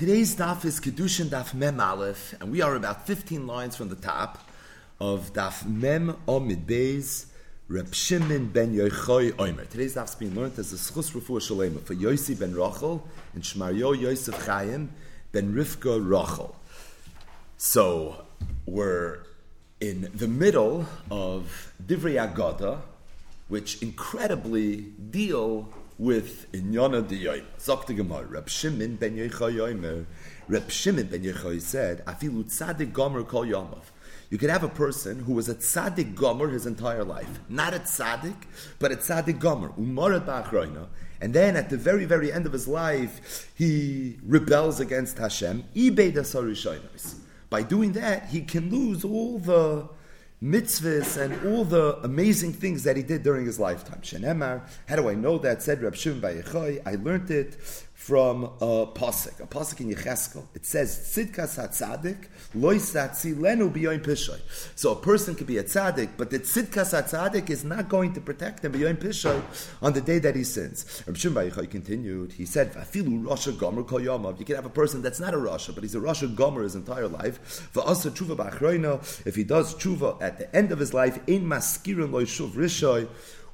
Today's daf is Kedushin Daf Mem Aleph, and we are about 15 lines from the top of Daf Mem Omid Beis, Reb Shimon ben Yochai Omer. Today's daf is being learned as a Schus Refuah Shalema for Yossi ben Rachel and Shmaryo Yosef Chaim ben Rivka Rachel. So, we're in the middle of Divrei Agada, which incredibly deal with Inyana Diyoim. Zok Gemara, Reb Shimon ben Yochai Yomer, Reb Shimon ben Yochai said, Afilu tzadik gomer kol yomov. You could have a person who was a tzaddik gomer his entire life. Not a tzaddik, but a tzaddik gomer. Umarat ba'achroina. And then at the very, very end of his life, he rebels against Hashem. By doing that, he can lose all the mitzvahs and all the amazing things that he did during his lifetime. Shenemar, how do I know that? Said Rab Shimon Bayechoy. I learned it from a pasuk, a pasuk in Yecheskel. It says, "Tzidkas hatzadik pishoy." So a person could be a tzaddik, but the tzidkas hatzadik is not going to protect him biyoin pishoy on the day that he sins. Rabbi Shimon continued. He said, "Vafilu rasha gomer kol yomav." You can have a person that's not a rasha, but he's a rasha gomer his entire life. Va'asa tshuva ba'achroina. If he does tshuva at the end of his life, in maskirin loishuv rishoy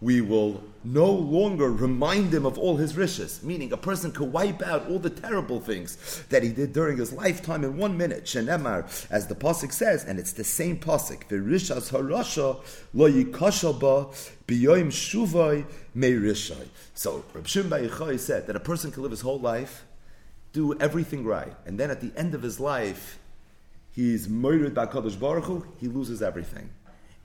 we will no longer remind him of all his riches. Meaning, a person could wipe out all the terrible things that he did during his lifetime in one minute. Shenemar, as the pasuk says, and it's the same pasuk. V'rishas harasha lo yikashaba biyoim shuvay meirishai. So, Reb Shimon said that a person can live his whole life, do everything right, and then at the end of his life, he's murdered by Kadosh Baruch Hu, he loses everything.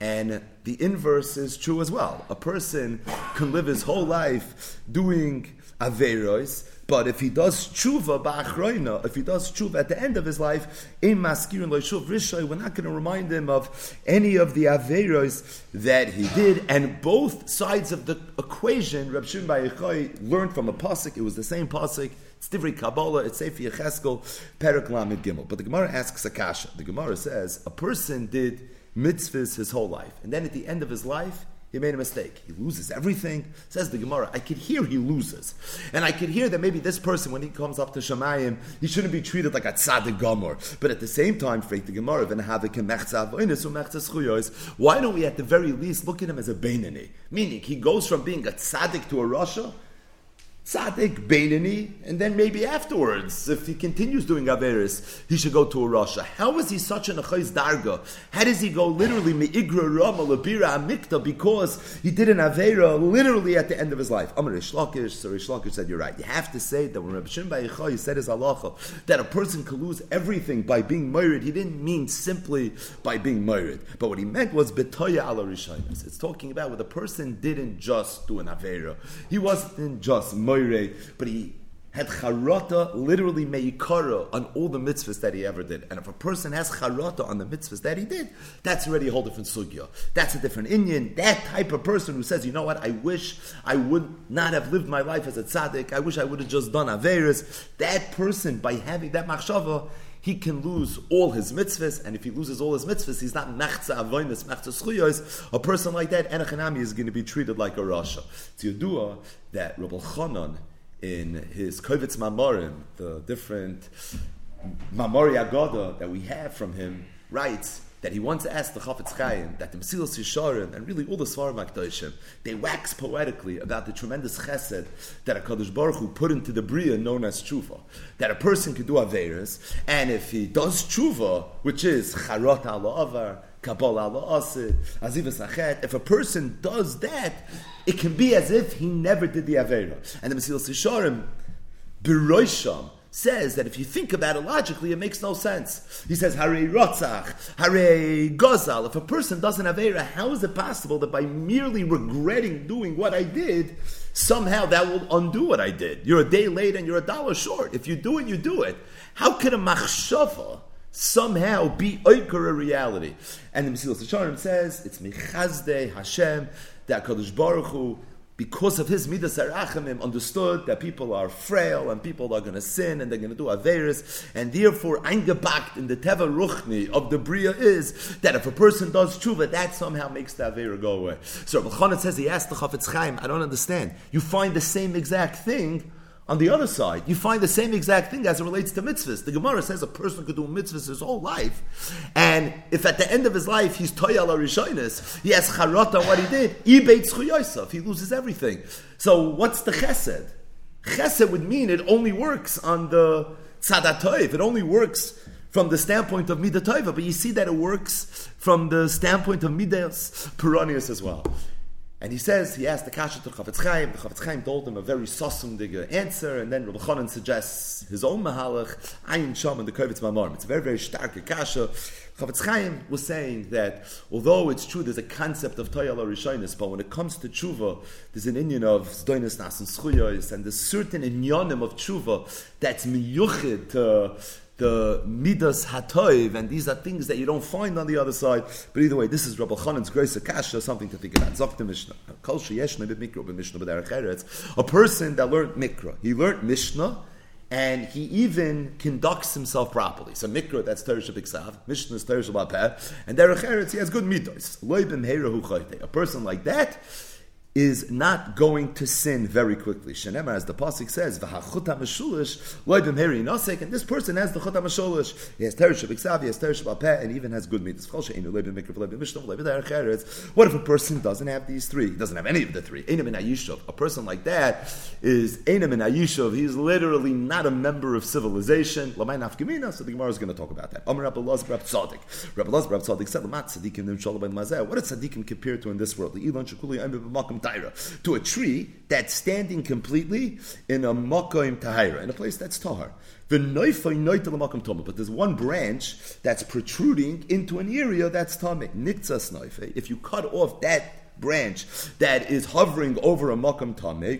And the inverse is true as well. A person can live his whole life doing averos, but if he does tshuva ba'achroina, if he does tshuva at the end of his life, in maskir and loishuv rishoy, we're not going to remind him of any of the averos that he did. And both sides of the equation, Reb Shimon Bayechoy learned from a pasuk. It was the same pasuk. It's Divrei Kabbalah. It's Sefer Yecheskel, Perak Lamed Gimel. But the Gemara asks a kasha. The Gemara says a person did mitzvahs his whole life. And then at the end of his life, he made a mistake. He loses everything. Says the Gemara, I could hear he loses. And I could hear that maybe this person, when he comes up to Shemayim, he shouldn't be treated like a tzaddik gomer. But at the same time, fake the Gemara, why don't we at the very least look at him as a Beinani? Meaning, he goes from being a tzaddik to a Rasha, tzaddik, Beinani, and then maybe afterwards, if he continues doing Averis, he should go to a Rasha. How is he such an Achayz Darga? How does he go literally Me'igra Rama Labira Amikta because he did an Avera literally at the end of his life? Amar Ishlakish, so Ishlakish said, You're right. You have to say that when Rabbi Shimon Bayichai said his halacha, that a person can lose everything by being married, he didn't mean simply by being married. But what he meant was Betoya ala Rishainas. It's talking about what a person didn't just do an Avera. He wasn't just married but he had charata, literally meikara, on all the mitzvahs that he ever did. And if a person has charata on the mitzvahs that he did, that's already a whole different sugya. That's a different Indian. That type of person who says, you know what, I wish I would not have lived my life as a tzaddik. I wish I would have just done averis. That person, by having that machshava, he can lose all his mitzvahs, and if he loses all his mitzvahs, he's not mechza avoinis, mechza schuyos. A person like that, enochanami, is going to be treated like a rasha. It's Yadua that Rabbi Chanan, in his Kovitz Mamorim, the different Mamori Agoda that we have from him, writes that he once asked the Chafetz Chaim that the Mesilas Yesharim and really all the Svarim Akdoshim, they wax poetically about the tremendous chesed that a Kadosh Baruch Hu put into the Bria known as Tshuva. That a person can do Averis, and if he does Tshuva, which is Charot Allah If a person does that, it can be as if he never did the Avera. And the Mesilas Yesharim, Beroisham, says that if you think about it logically, it makes no sense. He says, Hare Rotzach, Hare Gozal. If a person doesn't have how is it possible that by merely regretting doing what I did, somehow that will undo what I did? You're a day late and you're a dollar short. If you do it, you do it. How could a machshava somehow be oiker a reality? And the Mesilas Yesharim says, it's Mechazde Hashem, that Kadosh Baruch Hu because of his midas arachamim, understood that people are frail and people are going to sin and they're going to do averis, and therefore eingebakt in the teva ruchni of the bria is that if a person does tshuva, that somehow makes the avera go away. So Rabbi says he asked the Chafetz Chaim, I don't understand. You find the same exact thing On the other side, you find the same exact thing as it relates to mitzvahs. The Gemara says a person could do mitzvahs his whole life, and if at the end of his life he's toyal rishonis, he has charot on what he did, he loses everything. So what's the chesed? Chesed would mean it only works on the tzadat It only works from the standpoint of midah but you see that it works from the standpoint of midas peronius as well. And he says, he asked the kasha to Chafetz Chaim, the Chafetz Chaim told him a very sosumdige answer, and then Rabbi Chanan suggests his own mahalach, Ayin Sham and the Kovitz Mamorim. It's a very, very stark kasha. Chafetz Chaim was saying that although it's true there's a concept of Toyal Rishonis, but when it comes to tshuva, there's an Indian of Zdoinis Nas and Schuyos, and there's certain inyanim of tshuva that's miyuchid to the midas hatoiv, and these are things that you don't find on the other side. But either way, this is Rabbi Chanan's grace akasha, something to think about. Zok Mishnah. A person that learned mikra, he learned Mishnah, and he even conducts himself properly. So mikra, that's Torah Shabbat Mishnah is Shabbat and derech eretz, he has good midos. A person like that is not going to sin very quickly. Shenemar, as the pasuk says, "V'hachuta meshulish loybim heri nosek," and this person has the chuta meshulish. He has teresh b'ksav, he has teresh b'apeh, and even has good mitzvahs. What if a person doesn't have these three? He doesn't have any of the three. Einam in Ayishov. A person like that is Einam in Ayishov. He's literally not a member of civilization. Lamay nafkamina. So the Gemara is going to talk about that. Amar Rabbi Laz Rabbi Tzadik. Rabbi Laz Rabbi Tzadik said, "Lamat tzadikim nim shalom mazeh." What is tzadikim compared to in this world? The ilan to a tree that's standing completely in a makoim tahira, in a place that's tahar. But there's one branch that's protruding into an area that's tameh. Niktzas noife. If you cut off that branch that is hovering over a makam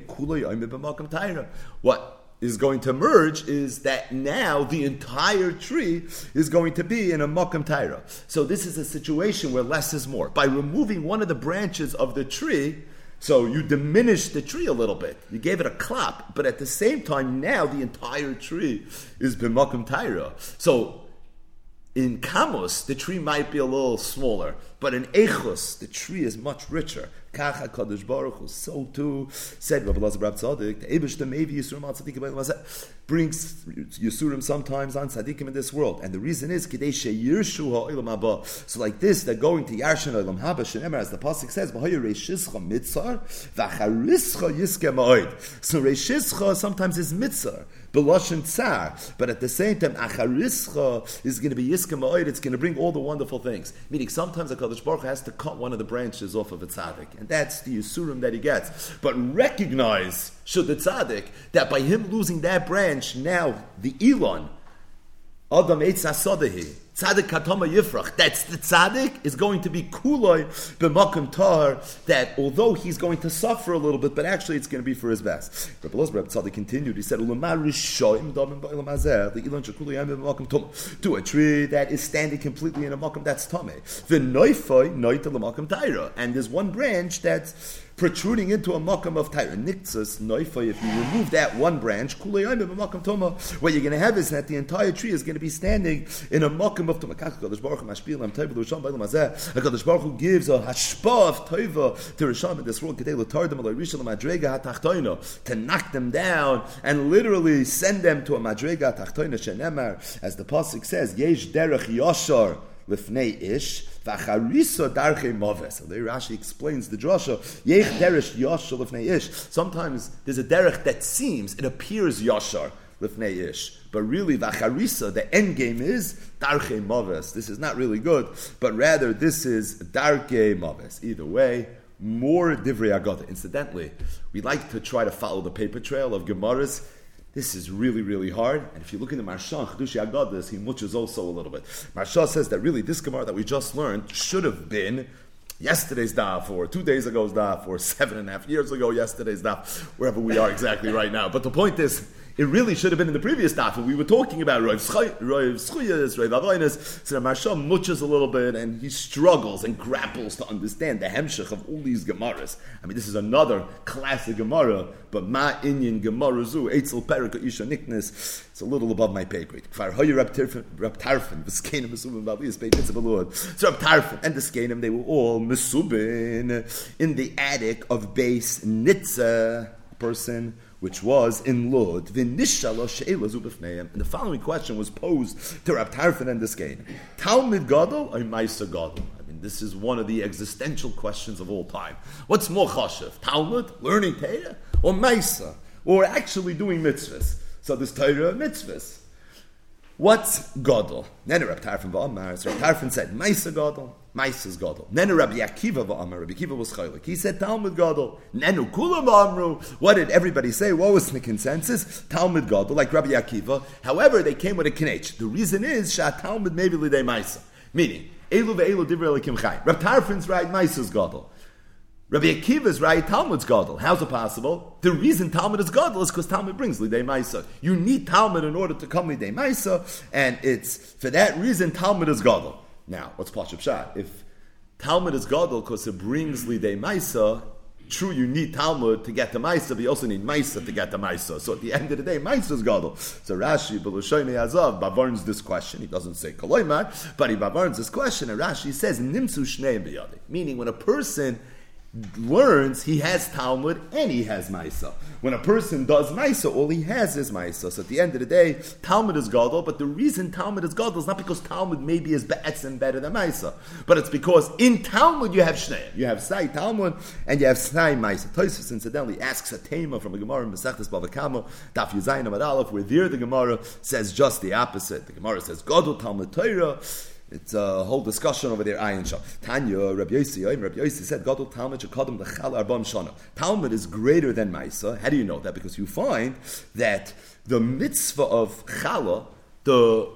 kula What is going to emerge is that now the entire tree is going to be in a makam taira. So this is a situation where less is more. By removing one of the branches of the tree, so you diminish the tree a little bit. You gave it a clap, but at the same time, now the entire tree is b'makom taira. So in Kamos, the tree might be a little smaller, but in Echos, the tree is much richer. Kacha Kadosh Baruch Hu, so too said Rabbi Lazar Rab Tzadik, the Eibishter maybe Yisurim al Tzadikim brings Yisurim sometimes on Tzadikim in this world. And the reason is. So like this, they're going to Yarshan Olam Haba, Shenemar, as the Pasuk says, Mitzar, V'charischa Yiske Ma'oid. So Reishischa sometimes is Mitzar. Beloshin Tsar. But at the same time, Acharischa is going to be Yiske Ma'oid, it's going to bring all the wonderful things. Meaning sometimes a Kadosh Baruch has to cut one of the branches off of a tzaddik and that's the Yisurim that he gets. But recognize, should the tzaddik, that by him losing that branch, now the Elon, Adam Eitz Asodahi, Tzaddik Katoma Yifrach, that's the tzaddik, is going to be kuloi b'makom tar, that although he's going to suffer a little bit, but actually it's going to be for his best. Rabbi Lozber Tzaddik continued, he said, to a tree that is standing completely in a makom, that's tome. The noita l'makom taira, and there's one branch that's protruding into a makam of Tyre. Niktzas, noifa, if you remove that one branch, what you're going to have is that the entire tree is going to be standing in a makam of Toma. HaKadosh Baruch Hu gives a hashpa of Toiva to Risham in this world, to knock them down and literally send them to a Madrega Tachtoina Shenemar, as the Pasuk says, Yesh Derech Yoshar Lifnei Ish, V'acharisa darche moves. So there Rashi explains the drasha. Yech deresh yashar lefnei ish. Sometimes there's a derech that seems, it appears yashar lefnei ish. But really, v'acharisa, the end game is darche moves. This is not really good, but rather this is darke moves. Either way, more divrei agada. Incidentally, we like to try to follow the paper trail of Gemaras this is really, really hard. And if you look in the Maharsha, Chedushi Agadas, he muches also a little bit. Maharsha says that really this Gemara that we just learned should have been yesterday's daf, or two days ago's daf, or seven and a half years ago yesterday's daf, wherever we are exactly right now. But the point is, it really should have been in the previous daf, we were talking about Rav Schuyas, Rav Avonis. So the Maharsha muches a little bit, and he struggles and grapples to understand the hemshech of all these Gemaras. I mean, this is another classic Gemara, but Ma Inyan Gemara Zu, Eitzel Perika Isha Niknes, it's a little above my pay grade. Kfar Hoyer Rab Tarfon, Viskenim Mesubin Balis, Pei Mitzvah Lord. So Rab Tarfon and the Skenim, they were all Mesubin in the attic of base Nitza, person which was in Lod. And the following question was posed to Rab Tarfon and this game. Talmud Gadol or Maisa Gadol? I mean, this is one of the existential questions of all time. What's more chashiv? Talmud, learning Torah, or Maisa? Or actually doing mitzvahs? So this Torah mitzvahs. What's Gadol? Then Rab Tarfon said, Maisa Gadol. Maisa's Gadol. Nenu Rabbi Akiva v'amar. Rabbi Akiva was chaylik. He said Talmud Gadol. Nenu Kulam v'amru. What did everybody say? What was the consensus? Talmud Gadol, like Rabbi Akiva. However, they came with a kinech. The reason is Shat Talmud maybe lidei Maisa. Meaning, Elu ve'elu divrei elikim chai. Rabbi Tarfon's right, Maisa's Gadol. Rabbi Akiva's right, Talmud's Gadol. How's it possible? The reason Talmud is Gadol is because Talmud brings Lidei Maisa. You need Talmud in order to come Lidei Maisa, and it's for that reason Talmud is Gadol. Now, what's Pashup Shah? If Talmud is Gadol because it brings Lidei Maisa, true, you need Talmud to get the Maisa, but you also need Maisa to get the Maisa. So at the end of the day, Maisa is Gadol. So Rashi, Belushoyne Azav, bavarns this question. He doesn't say Koloimar, but he bavarns this question, and Rashi says, Nimsu Shnei B'yadi. Meaning, when a person learns he has Talmud and he has Maisa. When a person does Maisa, all he has is Maisa. So at the end of the day, Talmud is Gadol, but the reason Talmud is Gadol is not because Talmud maybe is Be'etzim better than Maisa, but it's because in Talmud you have Shnei. You have Sai Talmud and you have Sai Maisa. Toisus incidentally asks a tema from a Gemara in Mesechtes Bavakamo, Daf Yuzayin Amad Aleph, where there the Gemara says just the opposite. The Gemara says Gadol Talmud Torah, it's a whole discussion over there. Ayin Shah. Tanya, Rabbi Yossi, Rabbi Yossi said, Gadol Talmud Shekadam Lechal Arbam Shana. Talmud is greater than Maisa. How do you know that? Because you find that the mitzvah of Chala, the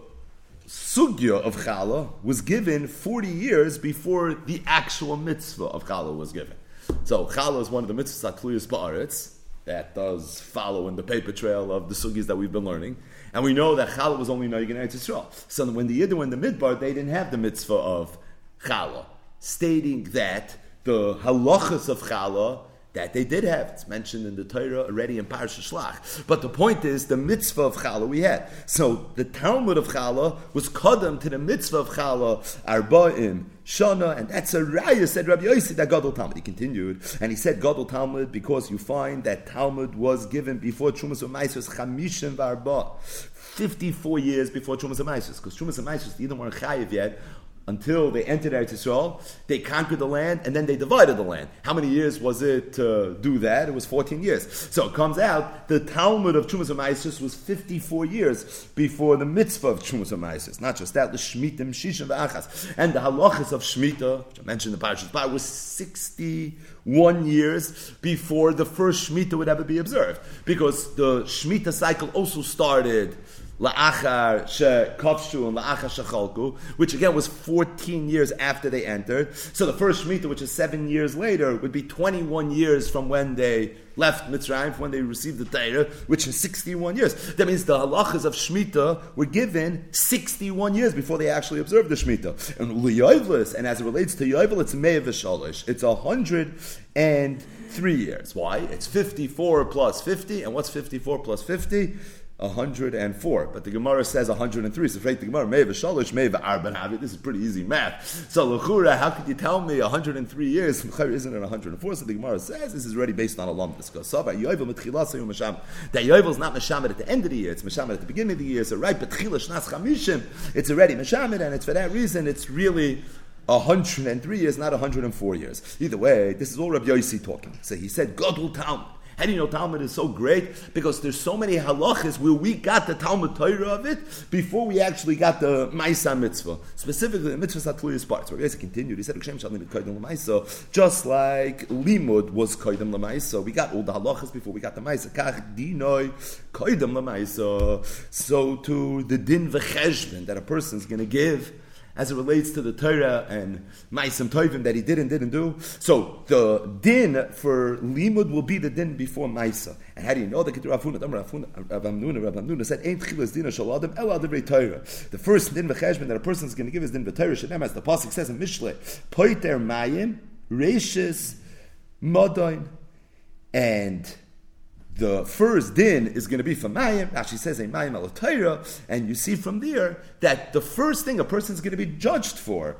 sugya of Chala, was given 40 years before the actual mitzvah of Chala was given. So Chala is one of the mitzvahs Akluyas Ba'aretz that does follow in the paper trail of the sugis that we've been learning. And we know that challah was only Noig in Eretz Yisrael. So when the Yidden in the Midbar, they didn't have the mitzvah of challah, stating that the halachas of challah that they did have. It's mentioned in the Torah already in Parsha Shlach. But the point is, the mitzvah of Challah we had. So the Talmud of Challah was kodem to the mitzvah of Challah, Arba'im, Shana, and that's a raya, said Rabbi Yossi, that Gadol Talmud. He continued, and he said Gadol Talmud because you find that Talmud was given before Chumas Maisus Chamishim Varba. 54 years before Chumas Maisus, because Chumas Maisus didn't want chayiv yet until they entered Eretz Yisrael, they conquered the land, and then they divided the land. How many years was it to do that? It was 14 years. So it comes out, the Talmud of Chumas Maisis was 54 years before the mitzvah of Chumas Maisis. Not just that, the Shmitim, Shishim, V'achas. And the halachas of Shemitah, which I mentioned in the Parashas Bar, was 61 years before the first Shemitah would ever be observed. Because the Shemitah cycle also started La'achar she'kavshu and la'achar shechalku, which again was 14 years after they entered. So the first Shemitah, which is seven years later, would be 21 years from when they left Mitzrayim, from when they received the Torah, which is 61 years. That means the halachas of Shemitah were given 61 years before they actually observed the Shemitah. And Liyoivlis, and as it relates to Yovel, it's Me'ev It's a hundred and three years. Why? It's 54 plus 50, and what's 54 plus 50? 104. But the Gemara says 103. So, the Gemara, may have a shalish, may have arban have it. This is pretty easy math. So, Lechura, how could you tell me 103 years? Isn't it 104? So, the Gemara says this is already based on a lump. That Yovel is not Meshamed at the end of the year, it's Meshamed at the beginning of the year. So, right, but Shnas Chamishim, it's already Meshamed, and it's for that reason, it's really 103 years, not 104 years. Either way, this is all Rabbi Yossi talking. So, he said, God will tell how do you know Talmud is so great? Because there's so many halachas where we got the Talmud Torah of it before we actually got the Maisa mitzvah. Specifically, the mitzvah Satluyas parts. Where guys continued, he said, just like Limud was Koidem Lamaisa, we got all the halachas before we got the Maisa. Kach Dinoi Koidem Lamaisa. So to the din v'cheshbon that a person is going to give as it relates to the Torah and Maisim Tovim that he did and didn't do. So the din for Limud will be the din before Maisa. And how do you know that? Rav said, "Ain't chilas din shaladim el Torah." The first din v'cheshbon that a person is going to give is din v'Torah. Shenem, as the pasuk says in Mishle, poiter mayim reishis modain and the first din is going to be for Mayim. Actually says a Mayim al and you see from there that the first thing a person is going to be judged for,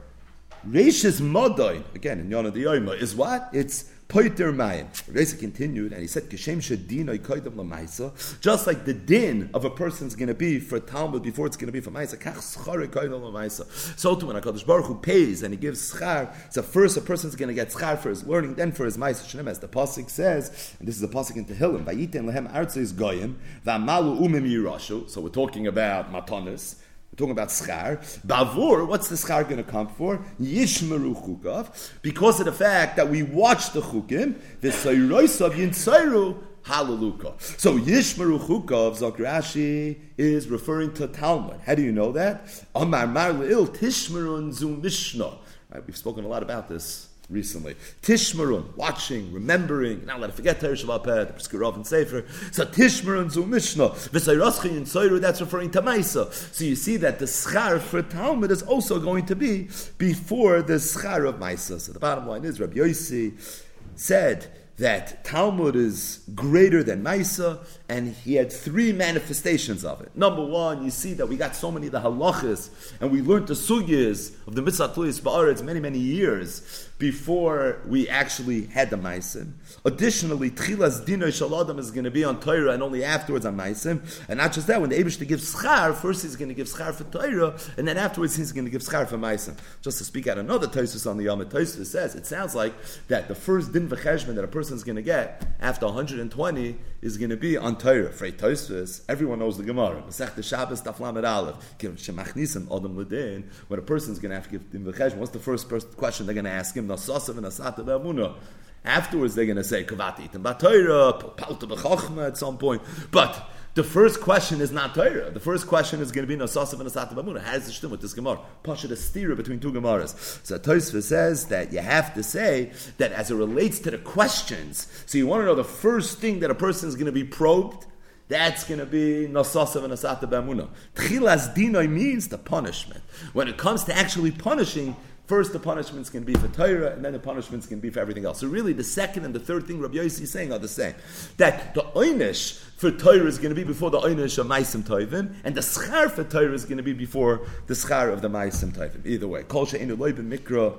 Reishis Modoin, again in Yonah the is what? It's Poiter Mayim. Reza continued and he said, Kishem Shadinoi Koidam Lamaisa, just like the din of a person's going to be for Talmud before it's going to be for Maisa, Kach Schare Koidam Lamaisa. So too when HaKadosh Baruch Hu pays and he gives schar, so first a person's going to get schar for his learning, then for his Maisa Shnem, as the Pasuk says, and this is the Pasuk in Tehillim, Vayiten Lehem Arzu Goyim, V'amalu Umim Yirashu, so we're talking about Matanis, talking about schar. Bavur, what's the schar going to come for? Yishmeru chukav, because of the fact that we watch the chukim, v'soyroisav yinsayru halaluka. So Yishmeru chukav, Zakrashi, is referring to Talmud. How do you know that? Amar mar le'il tishmerun zu mishnah. Right, we've spoken a lot about this recently. Tishmarun, watching, remembering, not let it forget Teresh Shabbat, the Peskarov and Sefer. So Tishmarun zu Mishnah, V'sayraschi in Soiru, that's referring to Maisa. So you see that the schar for Talmud is also going to be before the schar of Maisa. So the bottom line is, Rabbi Yossi said, that Talmud is greater than Maisa, and he had three manifestations of it. Number one, you see that we got so many of the halachas, and we learned the sugyas of the mitzvah ba'aretz many, many years before we actually had the Maisim. Additionally, Tchilas Dino Shaladam is going to be on Torah and only afterwards on Maisim. And not just that, when the Abish to give Schar, first he's going to give Schar for Torah, and then afterwards he's going to give Schar for Maisim. Just to speak out another Tosus on the Yom Tosus says, it sounds like that the first Din V'cheshman that a person is going to get after 120 is going to be on Torah. For Tosus, everyone knows the Gemara. Masech the Shabbos, Taflamet Aleph. Shemachnisim, Ledin. When a person is going to have to give Din V'cheshman, what's the first question they're going to ask him? Nasasav and Asata Be'amunah. Afterwards, they're going to say Kavati and Batayra, Palta B'chachma at some point. But the first question is not Torah. The first question is going to be Nasasav and Asata Be'amunah. How does it with this Gemara? Pasha the stira between two Gemaras. So Tosfa says that you have to say that as it relates to the questions. So you want to know the first thing that a person is going to be probed. That's going to be nasasav and asata b'amuna. Tchilas dinoi means the punishment. When it comes to actually punishing, First, the punishment's can be for Torah, and then the punishment's can be for everything else. So, really, the second and the third thing Rabbi Yossi is saying are the same. That the Einish for Torah is going to be before the Einish of Maisim Toivim, and the Schar for Torah is going to be before the Schar of the Maisim Toivim. Either way. Kol she'enu loibim mikra.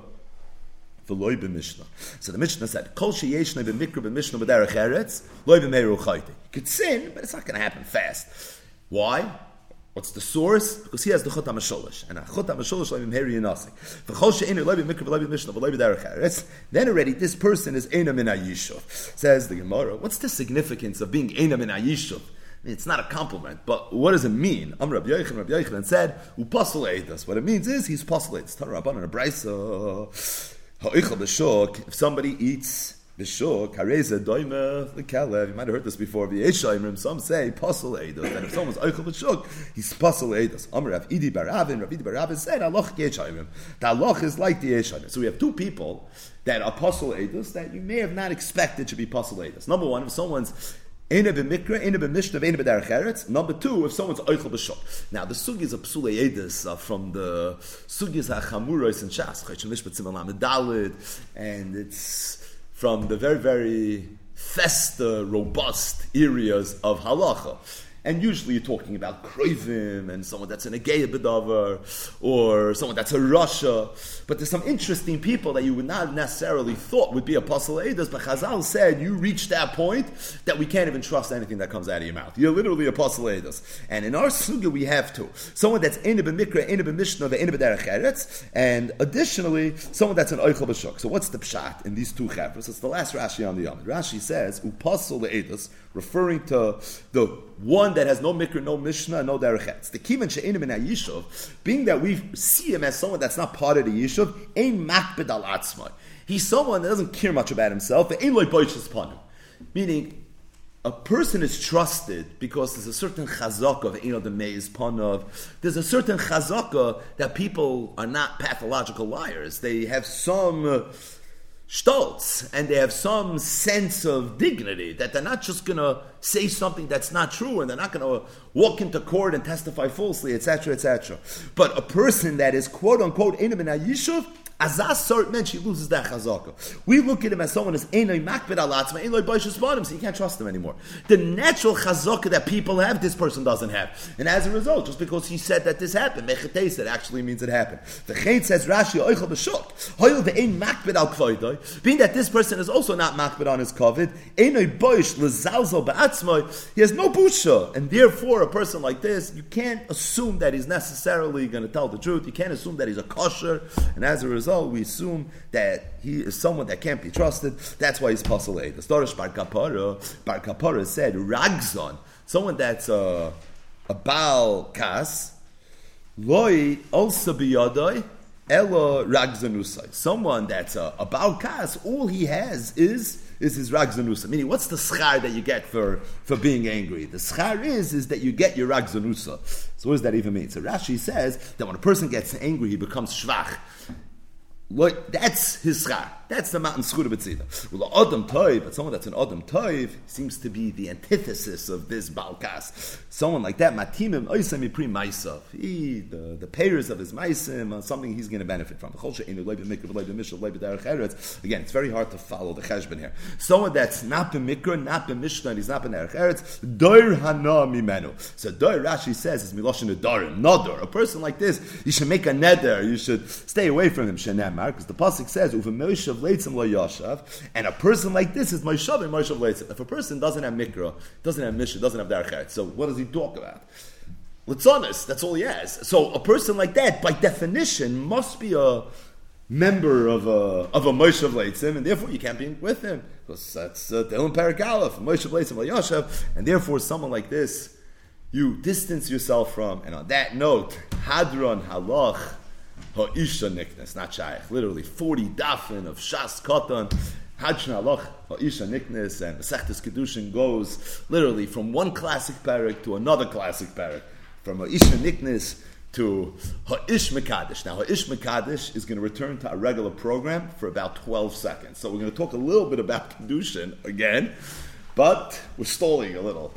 So the Mishnah said, Kol she'yeshna b'mikra b'mishnah b'derech eretz, loy b'meiru chayte. You could sin, but it's not going to happen fast. Why? What's the source? Because he has the chut hamasholish, and a chut hamasholish leibim heri yinasik. V'chol she'enu leibim mikra leibim mishnah v'leibim derech eretz. Then already this person is enam in ayishuv. Says the Gemara. What's the significance of being enam in ayishuv? It's not a compliment, but what does it mean? I'm Rabbi Yochanan, Rabbi Yochanan said, "Upasal eidas." What it means is he's pasal eidas. Tana Rabbanan a b'shok. If somebody eats Bishur, Kareza, the Kalev, you might have heard this before, V'yeshaimrim, some say, Posel Eidos, that if someone's Eichel Bishuk, he's Posel Eidos. Amr Rav Idi Baravin, Rav Idi Baravin said, Aloch Yeshaimrim. The Aloch is like the Yeshaimrim. So we have two people that are Posel that you may have not expected to be Posel Eidos. Number one, if someone's Ena b'mikra, ena b'mishnah, ena b'derech eretz. Number two, if someone's oichel b'shok. Now, the sugis of psule edis are from the sugis ha-chamuros and shas, chayshim lishpat simon dalid, and it's from the very, very festa, uh, robust areas of halacha. And usually you're talking about Kroivim and someone that's an Ageya Bedavar or someone that's a Russia. But there's some interesting people that you would not necessarily thought would be Apostle Eidos. But Chazal said you reach that point that we can't even trust anything that comes out of your mouth. You're literally Apostle Eidos. And in our Suga we have to. Someone that's Ene B'Mikra, Ene B'Mishnah, Ene B'Derech Eretz. And additionally, someone that's an B'Shuk. So what's the pshat in these two chapters? It's the last Rashi on the Yom. Rashi says, Upasul Eidos, referring to the one that has no mikra, no mishnah, no derechetz. The kiman she'enim in yishuv, being that we see him as someone that's not part of the yishuv, ein makbid al atzmai. He's someone that doesn't care much about himself, ein loy upon him. Meaning, a person is trusted because there's a certain chazaka you know the maze panov. There's a certain chazaka that people are not pathological liars. They have some. Uh, stolz and they have some sense of dignity that they're not just going to say something that's not true, and they're not going to walk into court and testify falsely, etc., etc. But a person that is quote unquote in As that sort meant she loses that chazaka. We look at him as someone who's enoi makbid alatzma, enoi boishus bottom, so you can't trust him anymore. The natural chazaka that people have, this person doesn't have. And as a result, just because he said that this happened, mechetes, it actually means it happened. The chayin says Rashi, oichel b'shuk, hoyel ve'ein makbid al kvoidoi, being that this person is also not makbid on his kovid, enoi boish lezalzo ba'atzmoi, he has no busha, and therefore a person like this, you can't assume that he's necessarily going to tell the truth, you can't assume that he's a kosher, and as a result, result, we assume that he is someone that can't be trusted. That's why he's puzzle The Storish Bar Kapara, Bar Kapara said, Ragzon, someone that's a, a Baal Kas, Loi also biyadoi, Elo Ragzanusai. Someone that's a, a Baal Kas, all he has is is his ragzanusa. Meaning, what's the schar that you get for, for being angry? The schar is is that you get your ragzanusa. So what does that even mean? So Rashi says that when a person gets angry, he becomes shvach. Look, that's his schar. That's the mountain schura b'tzida. Well, the Adam Toiv, but someone that's an Adam Toiv seems to be the antithesis of this Balkas. Someone like that, Matimim Oisem Yipri Maisav. He, the, the payers of his Maisim, something he's going to benefit from. Again, it's very hard to follow the Cheshbon here. Someone that's not the b'mikra, not the b'mishna, and he's not b'nerech eretz, Doir Mimenu. So Doir Rashi says is Miloshin Adorim, Nodor. A person like this, you should make a neder, you should stay away from him, Because the Pasuk says, of Leitzim lo Yashav, and a person like this is Moshav and Moshav Leitzim. If a person doesn't have Mikra, doesn't have Mishnah, doesn't have Darchet, so what does he talk about? Litzonis, that's all he has. So a person like that, by definition, must be a member of a of a Moshe Leitzim, and therefore you can't be with him because that's uh, Dylan Paragalef, Moshe Leitzim Yashav, and therefore someone like this you distance yourself from. And on that note, Hadron Halach ha'isha niknes, not shaykh. Literally 40 dafin of shas katan. Hajna aloch ha'isha niknes and Masechtes Kedushin goes literally from one classic parak to another classic parak. From ha'isha niknes to Ha'ish Mekadesh. Now, Ha'ish Mekadesh is going to return to our regular program for about 12 seconds. So, we're going to talk a little bit about Kedushin again, but we're stalling a little.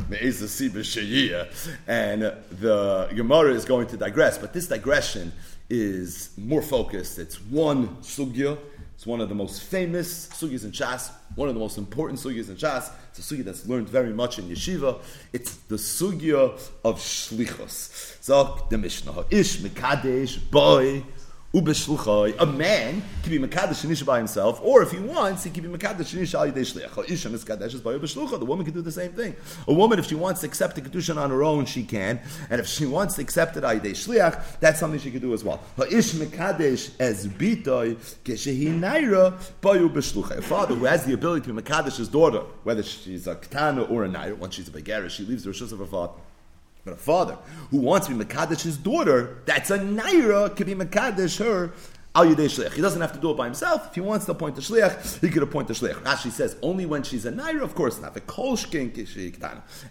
And the Gemara is going to digress, but this digression is more focused. It's one sugya. It's one of the most famous sugyas in Shas, one of the most important sugyas in Shas. It's a sugya that's learned very much in yeshiva. It's the sugya of shlichos. So the Mishnah, ish mekadesh boy a man can be Mekadesh Shanisha by himself, or if he wants, he can be Mekadesh Shanisha al Yidei Shliach. Isha Miskadesh by Ubeshlucha. The woman can do the same thing. A woman, if she wants to accept the Kedushin on her own, she can. And if she wants to accept it al Yidei Shliach, that's something she can do as well. Ish Mekadesh as Bitoy, Keshehi Naira by Ubeshlucha. A father who has the ability to be Mekadesh his daughter, whether she's a Ketana or a Naira, once she's a Begarish, she leaves the Rishus of her father. But a father who wants to be Makadish his daughter, that's a Naira, could be Makadish her Al Shliach. He doesn't have to do it by himself. If he wants to appoint a Shliach, he could appoint a Shliach. Rashi says only when she's a Naira, of course not.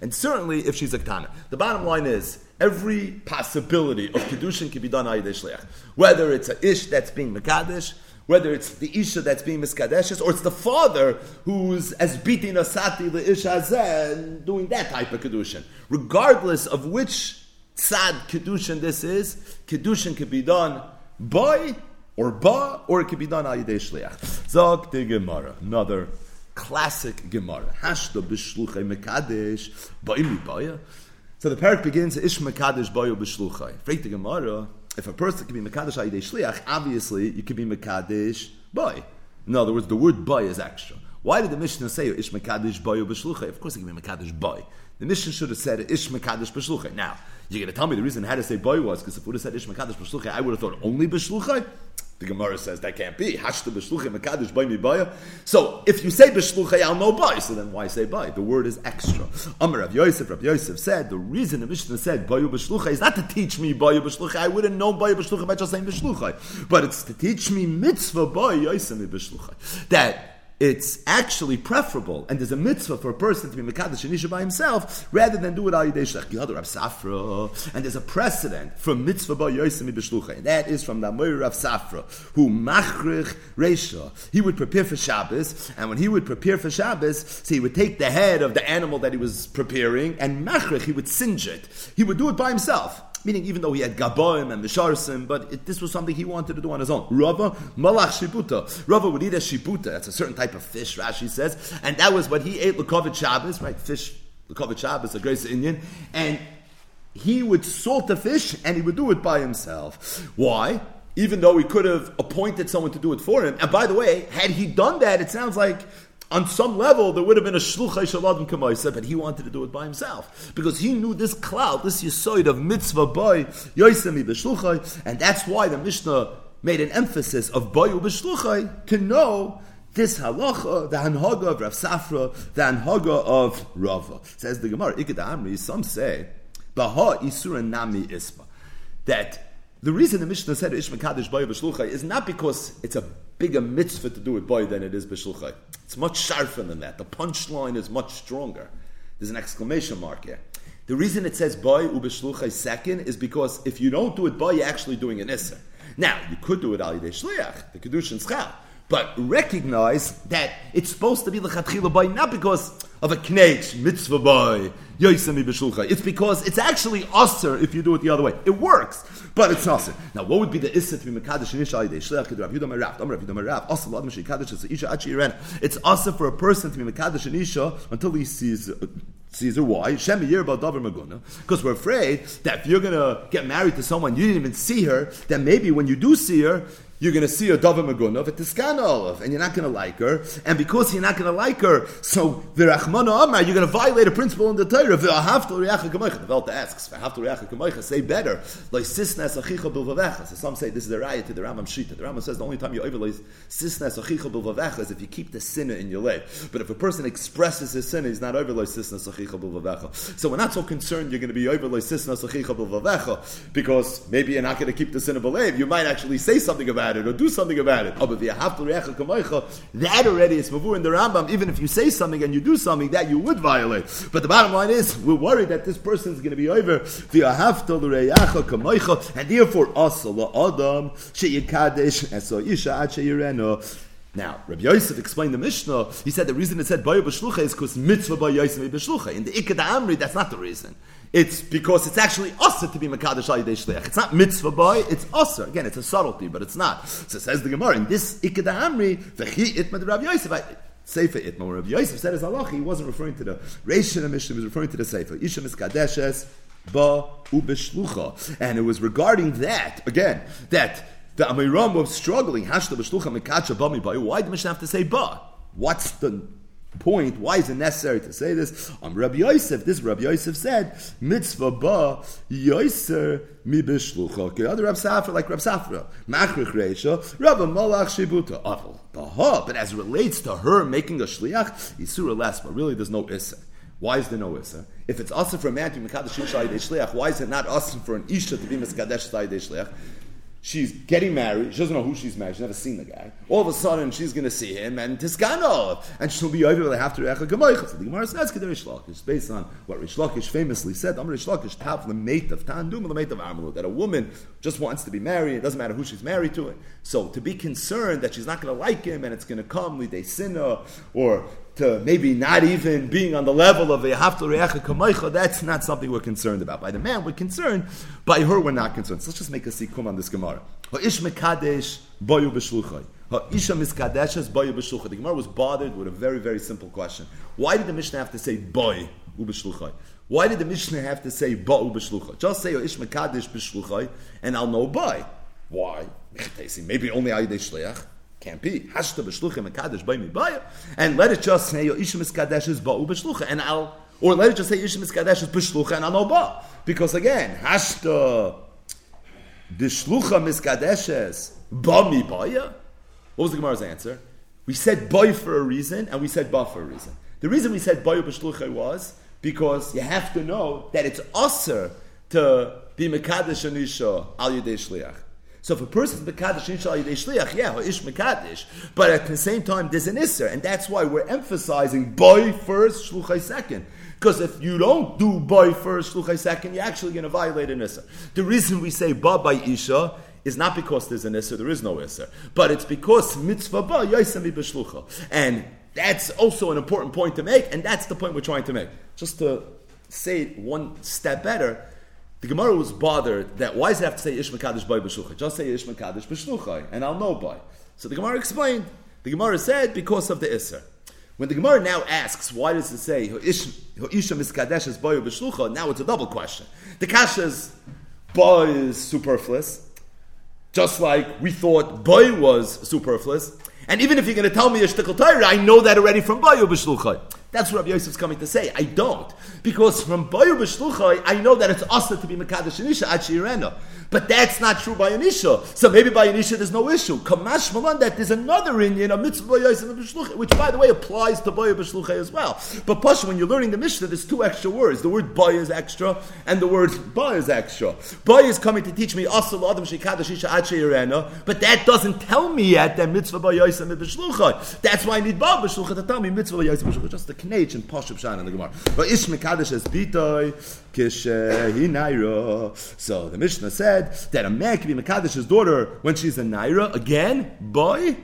And certainly if she's a Ktana. The bottom line is, every possibility of Kedushin can be done Al Yudei Shliach. Whether it's a Ish that's being Makadish, whether it's the Isha that's being miskadeshes, or it's the father who's as beating a sati the Isha and doing that type of kedushin. Regardless of which sad kedushin this is, kedushin can be done by or ba, or it can be done al yidei shliach. Zog the Gemara, another classic Gemara. Hashda b'shluchay mekadesh ba'im baya. So the parak begins, Ish mekadesh bayu b'shluchay. Freit the Gemara, if a person can be Mekadesh Ayidei Shliach, obviously you can be Mekadesh Boy. In other words, the word boy is extra. Why did the Mishnah say Ish Mekadesh Boy B'Shluchay? Of course it can be Mekadesh Boy. The Mishnah should have said Ish Mekadesh B'Shluchay. Now, you're going to tell me the reason had to say boy was because if we would have said Ish Mekadesh B'Shluchay, I would have thought only B'Shluchay. The Gemara says that can't be. So if you say b'shluchay, I'll know by. So then why say by? The word is extra. Amar Rav Yosef, Rav Yosef said the reason the Mishnah said bayu b'shluchay is not to teach me bayu b'shluchay. I wouldn't know bayu b'shluchay by just saying b'shluchay, but it's to teach me mitzvah bayu yosef b'shluchay. That it's actually preferable, and there's a mitzvah for a person to be Mekadosh and by himself, rather than do it al Yidei Shlech. Rav Safra, and there's a precedent for mitzvah by Yosemi and that is from the Amor Rav Safra, who machrich Reisha. He would prepare for Shabbos, and when he would prepare for Shabbos, so he would take the head of the animal that he was preparing, and machrich, he would singe it. He would do it by himself. Meaning, even though he had gaboim and misharsim, but it, this was something he wanted to do on his own. Rava malach Shibuta. Rava would eat a Shibuta. That's a certain type of fish. Rashi says, and that was what he ate lekovit Shabbos, right? Fish lekovit Shabbos, a grace Indian, and he would salt the fish and he would do it by himself. Why? Even though he could have appointed someone to do it for him. And by the way, had he done that, it sounds like on some level, there would have been a shluchai shaladim kamaisa, but he wanted to do it by himself because he knew this cloud, this yisoid of mitzvah boy yoisemi b'shluchai, and that's why the Mishnah made an emphasis of boyu b'shluchai to know this halacha, the hanhaga of Rav Safra, the hanhaga of Rava. Says the Gemara, Ikad Amri, some say, Baha isura nami isma. That the reason the Mishnah said Ish Mekadosh Boy B'Shluchai is not because it's a bigger mitzvah to do it boy than it is B'Shluchai. It's much sharper than that. The punchline is much stronger. There's an exclamation mark here. The reason it says boy U'B'Shluchai second is because if you don't do it boy, you're actually doing an Isser. Now, you could do it Al Yidei Shliach, the Kedushin Schal. But recognize that it's supposed to be lechatchila boy not because of a knech mitzvah boy. It's because it's actually usher if you do it the other way. It works, but it's usher. Now, what would be the issa to be mekadosh and isha yidei shlech kedu Rav Yudah Merav? Amar isha. It's usher for a person to be mekadosh and isha until he sees. Uh, sees her why? About. Because we're afraid that if you're going to get married to someone you didn't even see her, then maybe when you do see her, you're going to see a Dava Magunov at Tiskana Olav, and you're not going to like her. And because you're not going to like her, so Virachmana Amar, you're going to violate a principle in the Torah. V'ahavto riacha kamoicha. The Velta asks, V'ahavto riacha kamoicha, say better. Like sisnes achicha bilvavecha. So some say this is the raya to the Rambam Shita. The Rambam says the only time you overlay sisnes achicha bilvavecha is if you keep the sinner in your life. But if a person expresses his sin, he's not overlay sisnes achicha bilvavecha. So we're not so concerned you're going to be overlay sisnes achicha bilvavecha because maybe you're not going to keep the sin of. You might actually say something about about it or do something about it. Oh, but that already is mavur in the Rambam. Even if you say something and you do something, that you would violate. But the bottom line is, we're worried that this person is going to be over. And therefore, Adam, now, Rabbi Yosef explained the Mishnah. He said the reason it said Bayo B'Shlucha is because mitzvah Bayo Yosef B'Shlucha. In the Ikad Amri, that's not the reason. It's because it's actually usher to be Makadash Al Shliach. It's not mitzvah boy, it's usher. Again, it's a subtlety, but it's not. So says the Gemara, in this Ikeda Amri, V'chi Itma Rav Yosef, Sefer Itma, Rav Yosef said as Allah, he wasn't referring to the Reish and Mishnah, he was referring to the Sefer. Isha Miskadeshes, Ba Ubeshlucha. And it was regarding that, again, that the Amiram was struggling, Hashta Beshlucha Mekacha Bami Ba. Why did Mishnah have to say Ba? What's the point. Why is it necessary to say this? Um, Rabbi Yosef, this Rabbi Yosef said, mitzvah ba Yosef mi b'shlucha. Okay, other Rabbi Safra, like Rabbi Safra, machrich reisha, Rabbi Malach shibuta. Awful. But as it relates to her making a shliach, isura less, but really there's no issa. Why is there no issa? If it's asa for a man to be mekadosh shliach, why is it not asa for an isha to be mekadosh shliach? She's getting married. She doesn't know who she's married. She's never seen the guy. All of a sudden, she's going to see him, and Tiskano, and she'll be over. To react like So the Gemara says Kedei Rish Lakish, based on what Rish Lakish famously said. Amr Rish Lakish tav mate of tandum mate of amalu. That a woman just wants to be married. It doesn't matter who she's married to. So to be concerned that she's not going to like him, and it's going to come lidei sinna, or to maybe not even being on the level of a haftal reacha kamaycha, that's not something we're concerned about. By the man, we're concerned. By her, we're not concerned. So let's just make a sikum on this Gemara. Ha'ish mekadesh boyu b'shluchay. Ha'isha miskadeshes boyu b'shluchay. The Gemara was bothered with a very, very simple question. Why did the Mishnah have to say boy u'b'shluchay? Why did the Mishnah have to say ba'u b'shluchay? Just say Ha'ish mekadesh b'shluchay, and I'll know by. Why? Maybe only Ayidei Shleach. Can't be. Hashta b'shluchim and kaddish by. And let it just say, Ishim is ba'u b'shlucha. And I'll, or let it just say, Ishim is is b'shlucha and I'll know ba. Because again, hashta b'shlucha miskadeshes ba mi baya. What was the Gemara's answer? We said boy for a reason and we said ba for a reason. The reason we said boy b'shlucha was because you have to know that it's usher to be mekadesh anisha al yedei shliach. So if a person's Mekadesh Inshallah Shliach, yeah, Ish Mekadesh. But at the same time, there's an Isser, and that's why we're emphasizing boy first, Shluchai second. Because if you don't do boy first, Shluchai second, you're actually going to violate an Isser. The reason we say ba by Isha is not because there's an Isser, there is no Isser, but it's because mitzvah ba Yaisami B'Shlucha. And that's also an important point to make, and that's the point we're trying to make. Just to say it one step better, the Gemara was bothered that why does it have to say Ish Mekadosh by B'Shluchai? Just say Ish Mekadosh B'Shluchai, and I'll know by. So the Gemara explained. The Gemara said because of the Isser. When the Gemara now asks, why does it say Isha Miskadesh is Boy B'Shlucha? Now it's a double question. The Kasha's Boy is superfluous, just like we thought Boy was superfluous. And even if you're going to tell me a shtickle Torah, I know that already from Bayu B'Shluchai. That's what Rabbi Yosef's coming to say. I don't. Because from Bayu B'Shluchai, I know that it's Asa to be Mekadosh Anisha Achirena. But that's not true by Anisha. So maybe by Anisha there's no issue. Kamash Malan, that there's another Indian, a mitzvah Yosef B'Shluchai, which by the way applies to Bayu B'Shluchai as well. But Pasha, when you're learning the Mishnah, there's two extra words. The word Bayu is extra, and the word Ba is extra. Bayu is coming to teach me Asa Adam Shekadosh Isha Achirena, but that doesn't tell me yet that mitzvah Bayu Yosef B'Shluchai. That's why I need Ba B'Shluchai to tell me mitzvah Yosef B'Shluchai. Just the knage and Pashup Shan in the Gemara. But Ish Mekadosh is Bitoy, Kish Naira. So the Mishnah said that a man can be Mekadosh's daughter when she's a Naira, again, boy,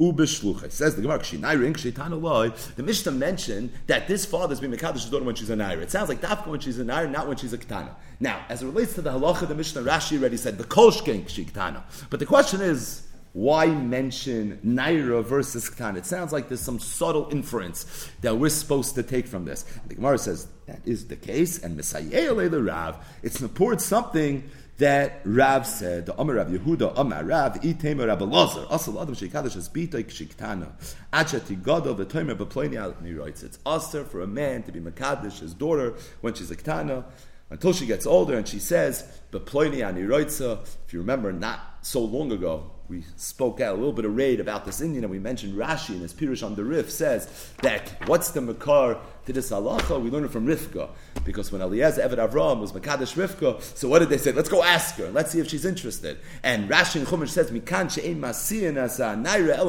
ubeshlucha. Says the Gemara, Kshinayra, Kshetana loy. The Mishnah mentioned that this father is being Mekadesh's daughter when she's a Naira. It sounds like Dafka when she's a Naira, not when she's a Ketana. Now, as it relates to the halacha, the Mishnah Rashi already said the Kolshken Kshetana. But the question is, why mention Naira versus Ktan? It sounds like there's some subtle inference that we're supposed to take from this. The Gemara says that is the case, and Messiah the Rav, it's report something that Rav said, the Amar Rav Yehuda, Amar Rav, Itema Rav Elazar, Asal Adam Shekadash is Bita Kshiktana, Achati Gadol, the Tomer Beploni he writes, it's Aster for a man to be Makadish, his daughter, when she's a Ktana, until she gets older, and she says, Beploni Aniroitza, if you remember, not so long ago, we spoke out a little bit of raid about this Indian, and we mentioned Rashi in his Pirush on the Rif says that what's the Makar to this halacha? We learn it from Rivka. Because when Eliezer Eved Avram was Makadesh Rivka, so what did they say? Let's go ask her, let's see if she's interested. And Rashi in Chumash says, Mikan she'en masiyan asa naira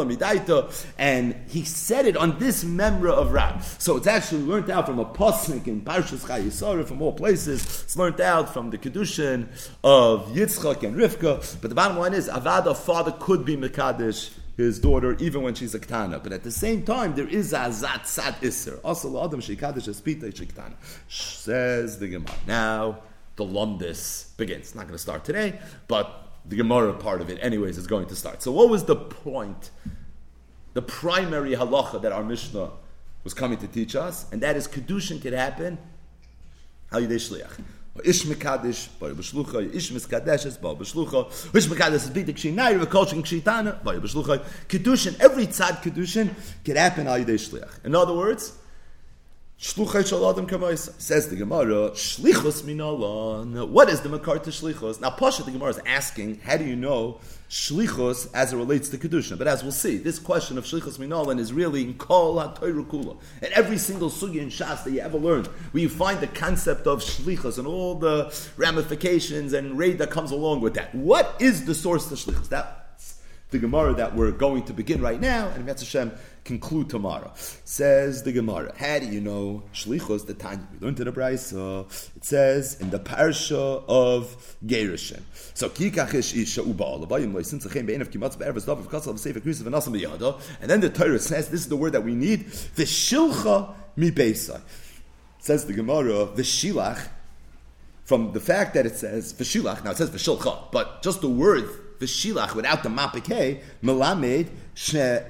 and he said it on this memra of Rab. So it's actually learned out from a posnik in Parshas Chayisara, from all places. It's learned out from the Kedushin of Yitzchak and Rivka. But the bottom line is, Avada, father could be Makadesh his daughter even when she's a ktana. But at the same time, there is a zat sat iser. Also, adam sheikadish espita shektana. Says the Gemara. Now the lumdis begins. Not going to start today, but the Gemara part of it, anyways, is going to start. So, what was the point? The primary halacha that our Mishnah was coming to teach us, and that is kedushin could happen. How you shliach. Ish Mekadesh, Bayu B'Shlucha, Ish Miskadesh, Bayu B'Shlucha, Ish Mekadesh is Bidik Shinai, Rekolching Kshitana, Bayu B'Shlucha. Kedushin, every tzad Kedushin can happen al Yidei Shliach. In other words, Shaladim Kamaisa. Says the Gemara, Shlichus Minalon. What is the Makar to Shlichus? Now, Pasha, the Gemara is asking, how do you know Shlichus as it relates to Kedushin? But as we'll see, this question of Shlichus Minalon is really in Kol HaToyru Kula. And every single sugi in Shas that you ever learned, where you find the concept of Shlichus and all the ramifications and raid that comes along with that. What is the source to Shlichus? That's the Gemara that we're going to begin right now, and Metz Hashem conclude tomorrow. Says the Gemara, how do you know Shlichos the Tanya? We learned in the Brisa. It says in the parsha of Gerushin. So kikachish isha abayim loisin tzachim be'en of kimatz be'ervas dav of kasal of sefer krisav and asam b'yada. And then the Torah says this is the word that we need. The shilcha mi. Says the Gemara, the shilach. From the fact that it says v'shilach, now it says v'shilcha, but just the word v'shilach without the mapike, melamed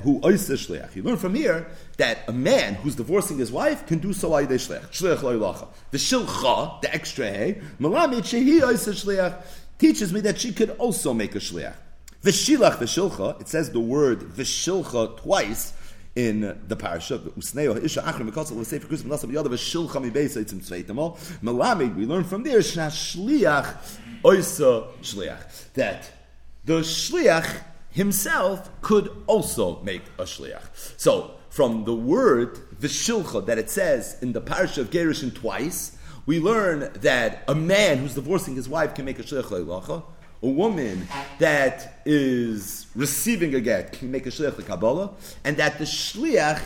who shliach. You learn from here that a man who's divorcing his wife can do so ayidei shliach. Shliach. The shilcha, the extra hey, melamed shehi shliach, teaches me that she could also make a shliach. V'shilach v'shilcha, it says the word v'shilcha twice in the parasha. Usneo isha achrim mekosel l'sefer kusim nasa b'yada v'shilcha mi beisa itzim tzveitamo. Melamed, we learn from there shliach oisa shliach. That the shliach himself could also make a shliach. So, from the word vishilcha that it says in the parish of Gerushin twice, we learn that a man who's divorcing his wife can make a shliach le'ilacha, a woman that is receiving a get can make a shliach the Kabbalah, and that the shliach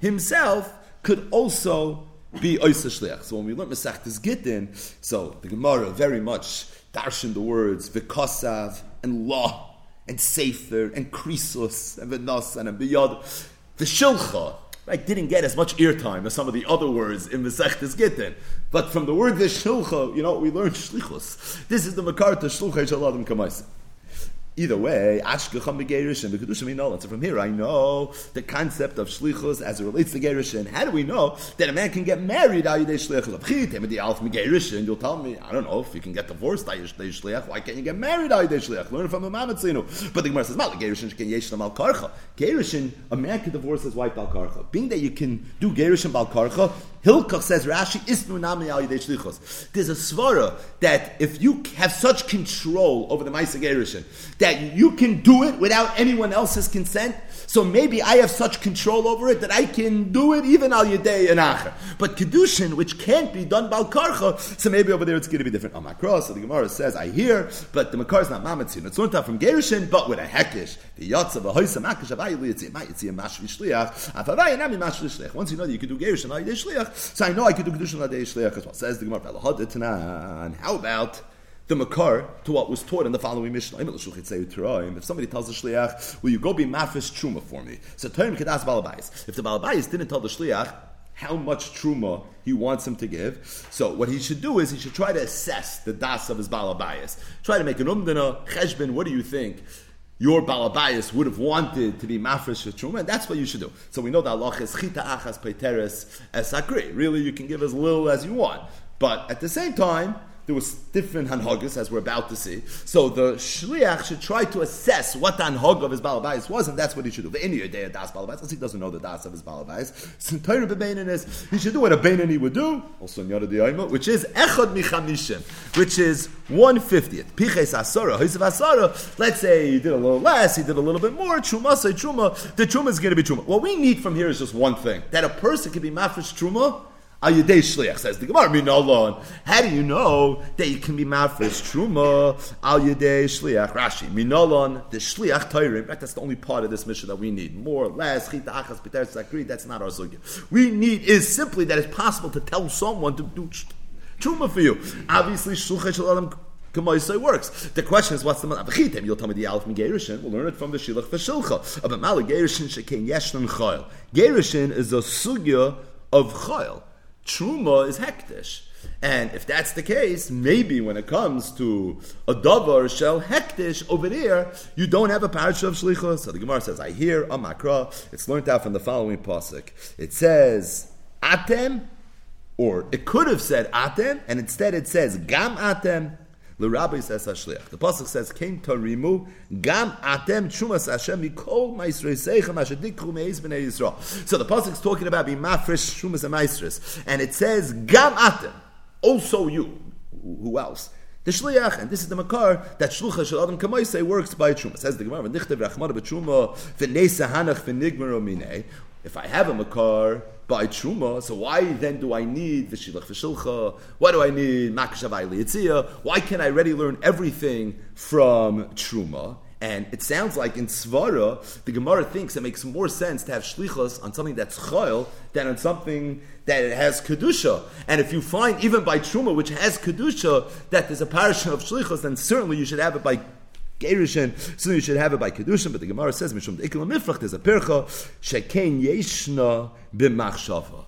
himself could also be oisa shliach. So when we learn Masechtas Gittin, so the Gemara very much darshan the words v'kosav and law and sefer and krisus and v'nas and biyad. The shilcha right, didn't get as much airtime as some of the other words in Masechtas Gittin. But from the word v'shilcha, you know, we learned shlichus. This is the makarta shlucha shaladim kamaisa. Either way, Ashkecham Begerishin, Bekedushim Inolan. So from here, I know the concept of Shlichus as it relates to Gerishin. How do we know that a man can get married the Alf Megerishin? You'll tell me, I don't know, if you can get divorced Al Yidei Shliach, why can't you get married Al Yidei Shliach? Learn from the Mamatzinu. But the Gemara says, Mal Gerishin can Yeshnam Al Karcha. Gerishin, a man can divorce his wife Al Karcha. Being that you can do Gerishin Al Karcha, Hilkach says Rashi isnu nami al shlichos. There's a svara that if you have such control over the Maisa Gerishin that you can do it without anyone else's consent, so maybe I have such control over it that I can do it even al yedei and acher. But kedushin, which can't be done bal karcha, so maybe over there it's going to be different. On makros, so the Gemara says I hear, but the makar is not mamatzin. It's not from gerishin, but with a hekish. The yatzav a hoysam akish avay liyatzi ma'yitzi a mashvi shliach afavay nami mashvi shliach. Once you know that you can do gerishin al yedei shliach, so I know I can do kedushin al yedei shliach as well. Says the Gemara, how about the makar to what was taught in the following Mishnah. If somebody tells the shliach, "Will you go be mafis truma for me?" So Torah could ask balabais. If the balabais didn't tell the shliach how much truma he wants him to give, so what he should do is he should try to assess the das of his balabais. Try to make an umdana cheshbin. What do you think? Your balabayas would have wanted to be mafresh truma, and that's what you should do. So we know that Allah is chita achas peteres es Really, you can give as little as you want, but at the same time, there was different hanhagas, as we're about to see. So the shliach should try to assess what the hanhag of his balabais was, and that's what he should do. The Indiya day of das balabais, because he doesn't know the das of his balabais. So is he should do what a beinani would do, also in Yada Diyayma, which is echad michamishim, which is one fiftieth. Piches asara, hisav asara. Let's say he did a little less, he did a little bit more. Truma say truma. The truma is going to be truma. What we need from here is just one thing: that a person can be mafresh truma Al Yedei Shliach says the Gemara Minolon. How do you know that you can be mafresh truma Al Yedei Shliach? Rashi Minolon the Shliach Teirim. Right, that's the only part of this mission that we need. More, or less, Chita Achas Peter Sakri. That's not our sugya. We need is simply that it's possible to tell someone to do truma for you. Obviously, Shulchan Shalom Kamoisai works. The question is, what's the malachitim? You'll tell me the Aleph Gerishin. We'll learn it from the Shilach V'Shilcha. About Mala Gerishin Shekin Yeshnan Chayil. Gerishin is a sugya of Chayil. Truma is hektish. And if that's the case, maybe when it comes to a davar shel hektish over there, you don't have a parasha of shlichus. So the Gemara says, I hear a makra. It's learned out from the following pasuk. It says atem, or it could have said atem, and instead it says gam atem. The rabbi says hashliach. The pasuk says, "Came tarimu gam atem chumas Hashem mikol ma'isreisechem asher dikru meis b'nei Yisrael." So the pasuk is talking about being mafresh chumas and maestris, and it says gam atem, also you. Who else? The shliach, and this is the makar that shlucha shel adam kamaisei works by truma. Says the Gemara, "V'nichtav rachmana b'truma v'neisa hanach v'nigmero minei." If I have a makar by truma, so why then do I need the shilach v'shilcha? Why do I need makashavai liyitzia? Why can't I already learn everything from truma? And it sounds like in Svara, the Gemara thinks it makes more sense to have shlichus on something that's chayil than on something that has kedusha. And if you find even by truma, which has kedusha, that there's a parasha of shlichus, then certainly you should have it by Gerushin, so you should have it by Kedushin, but the Gemara says, Mishum Ikil Mifrach, there's a percha, Shekain Yeshna B'machshava.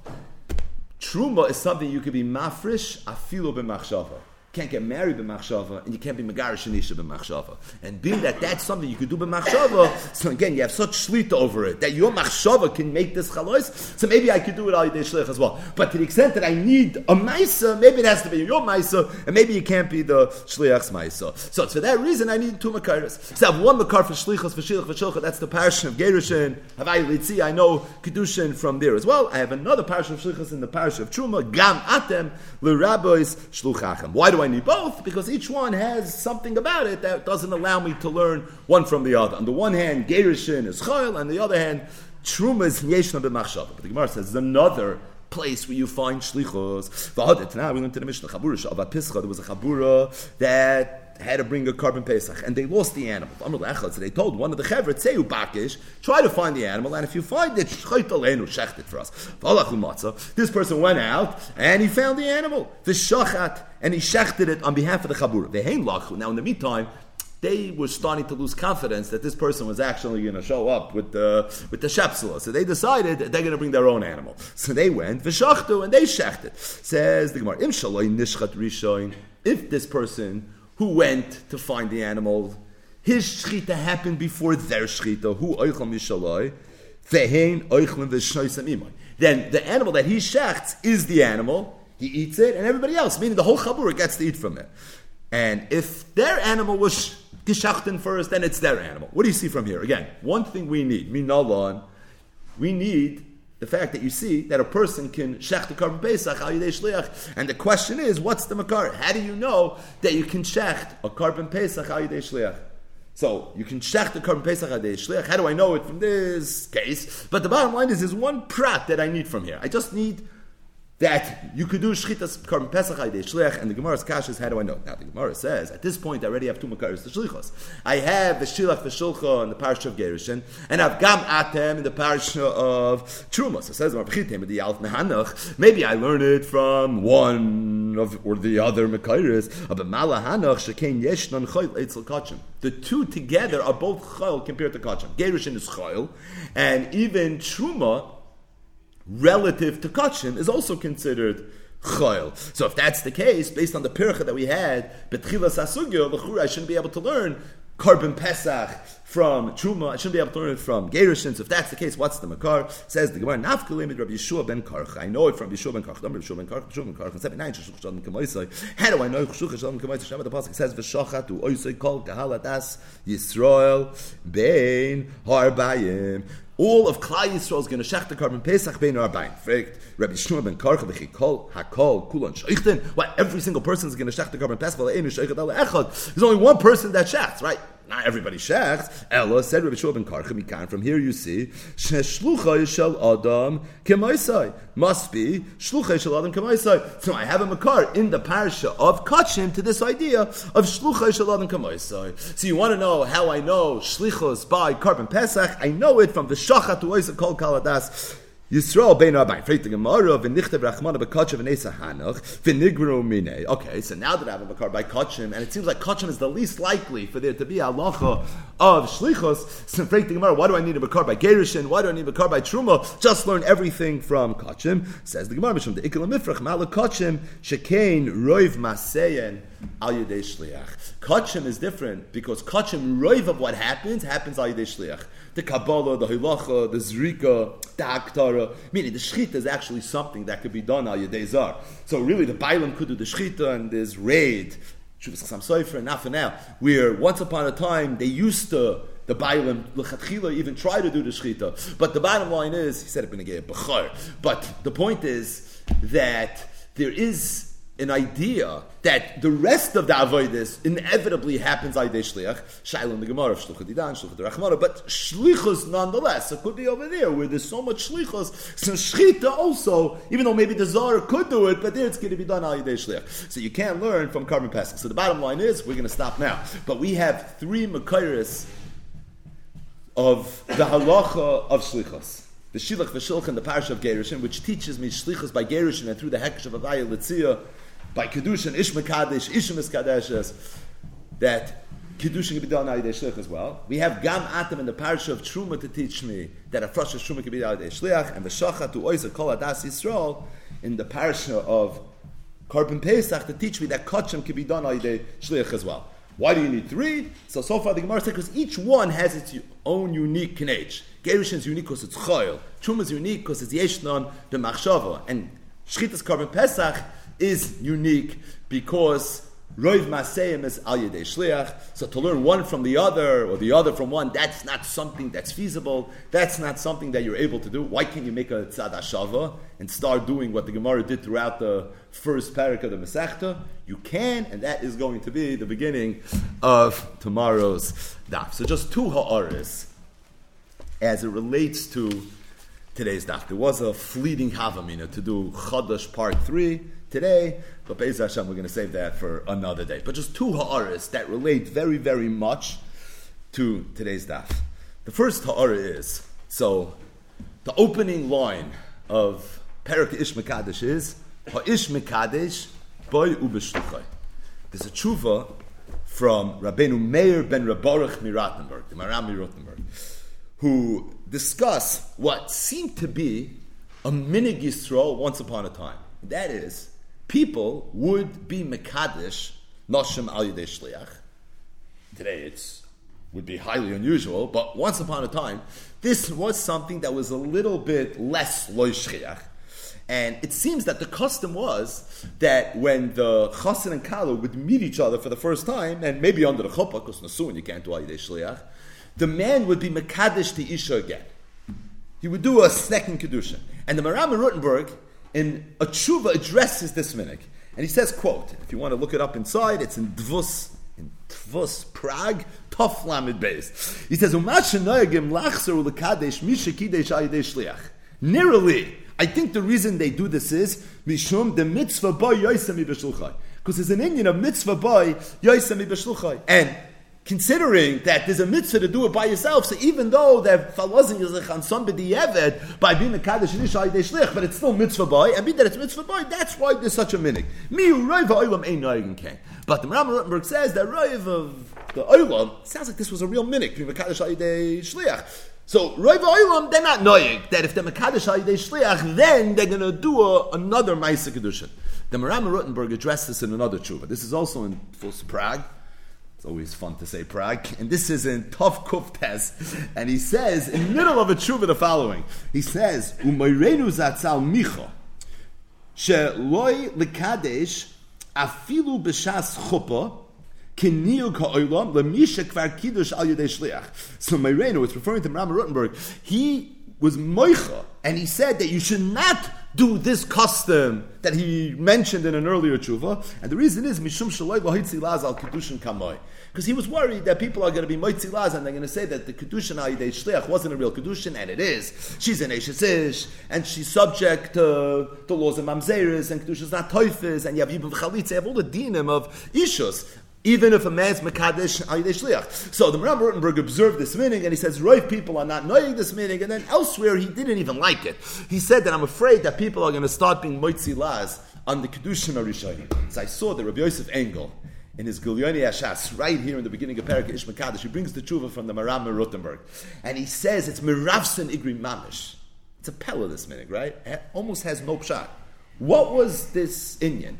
Truma is something you could be mafresh, afilo b'machshava can't get married b'machshava, and you can't be megarish anisha b'machshava. And being that that's something you could do b'machshava, so again, you have such shlita over it, that your machshava can make this chalois, so maybe I could do it al yidei as well. But to the extent that I need a maisa, maybe it has to be your maisa, and maybe it can't be the shliach's maisa. So for that reason, I need two makaris. So I have one makar for shlichas, for shilach, for shilcha, that's the parasha of Gerushin, Havai Litzi, I know Kedushin from there as well. I have another parasha of shlichas in the parasha of Truma, Gam Atem, L'Rabois Shluchachem. Why do I need both? Because each one has something about it that doesn't allow me to learn one from the other. On the one hand, Gerishin is Chayil, on the other hand, Truma is Yeshna b'machshav. But the Gemara says another place where you find shlichos. Now we went to the Mishnah Chabura Shabbat. There was a Chabura that had to bring a korban pesach, and they lost the animal. So they told one of the chevret, say bakish, try to find the animal, and if you find it, shecht it for us. This person went out and he found the animal, the shachat, and he shechted it on behalf of the chabura. Now, in the meantime, they were starting to lose confidence that this person was actually going to show up with the with the shepsula. So they decided that they're going to bring their own animal. So they went v'shachtu and they shechted. Says the Gemara, nishchat. If this person who went to find the animal, his shchita happened before their shchita, who oichel mishaloi, vehein oichlin v'shnoisam Then the animal that he shechts is the animal. He eats it, and everybody else, meaning the whole chabur, gets to eat from it. And if their animal was geschachten first, then it's their animal. What do you see from here? Again, one thing we need, minalan, we need the fact that you see that a person can shech the korban pesach al shliach, and the question is, what's the makar? How do you know that you can shecht a korban pesach al shliach? So you can shech the korban pesach al shliach. How do I know it from this case? But the bottom line is, there's one prat that I need from here. I just need that you could do shchitas korban pesach ayde shliach, and the Gemara's kash is how do I know? Now the Gemara says at this point I already have two makaris the shlichos. I have the shilach the shulcha in the parish of Gerushin, and I've gam atem in the parish of Truma. So it says the Alf Mehanach. Maybe I learn it from one of or the other makaris. But Malahanach shekain yeshnon choyl etzel kachim. The two together are both choyl compared to kachim. Gerushin is choyl, and even Truma relative to kachin is also considered chayil. So if that's the case, based on the pircha that we had, betchilas asugyo, I shouldn't be able to learn korban pesach from truma. I shouldn't be able to learn it from gerushin. So if that's the case, what's the makar? Says the gemara nafkalim Rabbi Yeshua ben Karch. I know it from Yeshua ben Karch. Rabbi Yeshua ben Karch. Yeshua ben Karch. Seven nine shushuch shalom kamaisai. How do I know shushuch shalom kamaisai? Shema the pasuk says v'shachat u oisai kol kahalatas Yisrael bein harbayim all of Klai Yisrael is going to shech the korban Pesach bein Arbain. Fragt Rabbi Shmuel ben Karcha v'chikol hakol kulon sheichten. Why every single person is going to shech the korban Pesach v'le'enu sheichet ala echad. There's only one person that shechts, right? Not everybody shechts. Ella said Rabbi Shmuel ben Karcha mikan. From here you see sheshlucha yishal adam kemaisai must be shlucha yishal adam kemaisai. So I have a makar in the parsha of Kachim to this idea of shlucha yishal adam kemaisai. So you want to know how I know shlichos by korban Pesach? I know it from the shachat to kol kaladas. Yisrael bein Rabbi. Freit the Gemara v'nichtav Rachmana b'kachim v'nesa hanoch v'nigru mine. Okay, so now that I have a bakar by kachim, and it seems like kachim is the least likely for there to be a halacha of shlichos. So freit the Gemara, why do I need a bakar by gerushin? Why do I need a bakar by truma? Just learn everything from kachim. Says the Gemara, Mishum the ikil mifrach ma'ala kachim shekain roiv maseyen al yedei shliach. Kachim is different because kachim roiv of what happens happens al yedei shliach the Kabbalah, the Hilacha, the Zrika, the Aktara. Meaning the Shechita is actually something that could be done al Yedei Zar. So really the Bailam could do the Shechita and there's raid, Shuvas Chasam Sofer, and now, where once upon a time they used to the Bailam Lechatchila even try to do the Shechita. But the bottom line is, he said it in a Bechar. But the point is that there is an idea that the rest of the avoidus inevitably happens by shliach, shaila in the Gemara, shluchah didan, shluchah derachmara, but shlichus nonetheless. It could be over there where there's so much shlichus. So shchita also, even though maybe the zar could do it, but there it's going to be done al shliach. So you can't learn from carbon passing. So the bottom line is, we're going to stop now. But we have three makairis of the halacha of shlichus the Shilach V'Shulchan, the Parsha of Gerushin, which teaches me Shlichus by Gerushin and through the Hekesh of Avaya Litzia, by Kedushin, Ish Mekadesh, Ishim Kadeshes, that Kedushin can be done out Shliach as well. We have Gam Atam in the Parsha of Truma to teach me that a fresh Truma can be done out Shliach, and the Shacha to Oisa Kol Adas Yisrael in the Parsha of Korban Pesach to teach me that Kachim can be done out Shliach as well. Why do you need three? So, so far the Gemara says because each one has its own unique kinech. Gerushin is unique because it's choil. Truma is unique because it's yeshnon b'machshava. And Shchitas Korban Pesach is unique because Roiv Maseim is Al Yedei Shliach. So to learn one from the other or the other from one, that's not something that's feasible. That's not something that you're able to do. Why can't you make a Tzad Shava and start doing what the Gemara did throughout the first parak of the Masechta? You can, and that is going to be the beginning of tomorrow's daf. So just two ha'aris as it relates to today's daf. There was a fleeting havamina to do Chadash part three today, but Be'ez Hashem, we're going to save that for another day. But just two ha'aras that relate very, very much to today's daf. The first ha'ara is, so the opening line of Perak Ish Mekadesh is, Ha'ish Mekadesh, Boy Ubeshluchai. There's a tshuva from Rabbeinu Meir ben Rabarach Mirattenberg, the Maram Mirattenberg, who discuss what seemed to be a minig Yisrael once upon a time. That is, people would be Mekadesh, Noshim Al Yedei Shliach. Today it's would be highly unusual, but once upon a time, this was something that was a little bit less loishchiach. And it seems that the custom was that when the chassan and kala would meet each other for the first time, and maybe under the chuppah, because nasuin you can't do ayidei shliach, the man would be mekadesh to isha again. He would do a second kedusha. And the Maram Rutenberg, in a tshuva, addresses this minik. And he says, quote, if you want to look it up inside, it's in Dvus in Tvus, Prague, Tof Lamed Beis. He says. Nearly, I think the reason they do this is mishum the mitzvah boy yoisem ibeshluchai. Because there's an Indian of mitzvah boy yoisem ibeshluchai. And considering that there's a mitzvah to do it by yourself, so even though that wasn't yizich on somebody eved by being a kaddish and shlich, but it's still mitzvah boy, and being that it's mitzvah boy, that's why there's such a minig. But the Ram Rutenberg says that roiv of the oilam sounds like this was a real minig, being a kaddish shlich. So roiv oilam, they're not noyig that if they're mekadosh ayidei shliach, then they're going to do a, another ma'isa kedushin. The Maram Rutenberg addressed this in another tshuva. This is also in Fus Prague. It's always fun to say Prague. And this is in Tov Kuf Tes. And he says, in the middle of a tshuva, the following. He says, Umayrenu zatzal micha, she'loi lekadesh afilu b'shas chuppah. So Mayrenu, it's referring to Rama Rutenberg. He was moicha, and he said that you should not do this custom that he mentioned in an earlier tshuva. And the reason is mishum shaloi lahitzi laz al kiddushin kamoi. Because he was worried that people are going to be moitzi laz and they're going to say that the kiddushin al yidei shliach wasn't a real kiddushin, and it is. She's an eshes ish, and she's subject to the laws of mamzeris, and kiddushin is not toifis, and you have yibum v'chalitza, you have all the dinim of ishus even if a man's Mekadesh Shliach. So the Maram Rutenberg observed this meaning, and he says, Roiv people are not knowing this meaning, and then elsewhere he didn't even like it. He said that I'm afraid that people are going to start being Moitzi Laz on the Kedushin Arishonim. So I saw the Rabbi Yosef Engel, in his Gilyoni Ashas, right here in the beginning of Parak Ish Mekadesh, he brings the tshuva from the Maram Rutenberg. And he says it's Miravsin Igri Mamish. It's a pella, this meaning, right? It almost has no pshat. What was this Indian?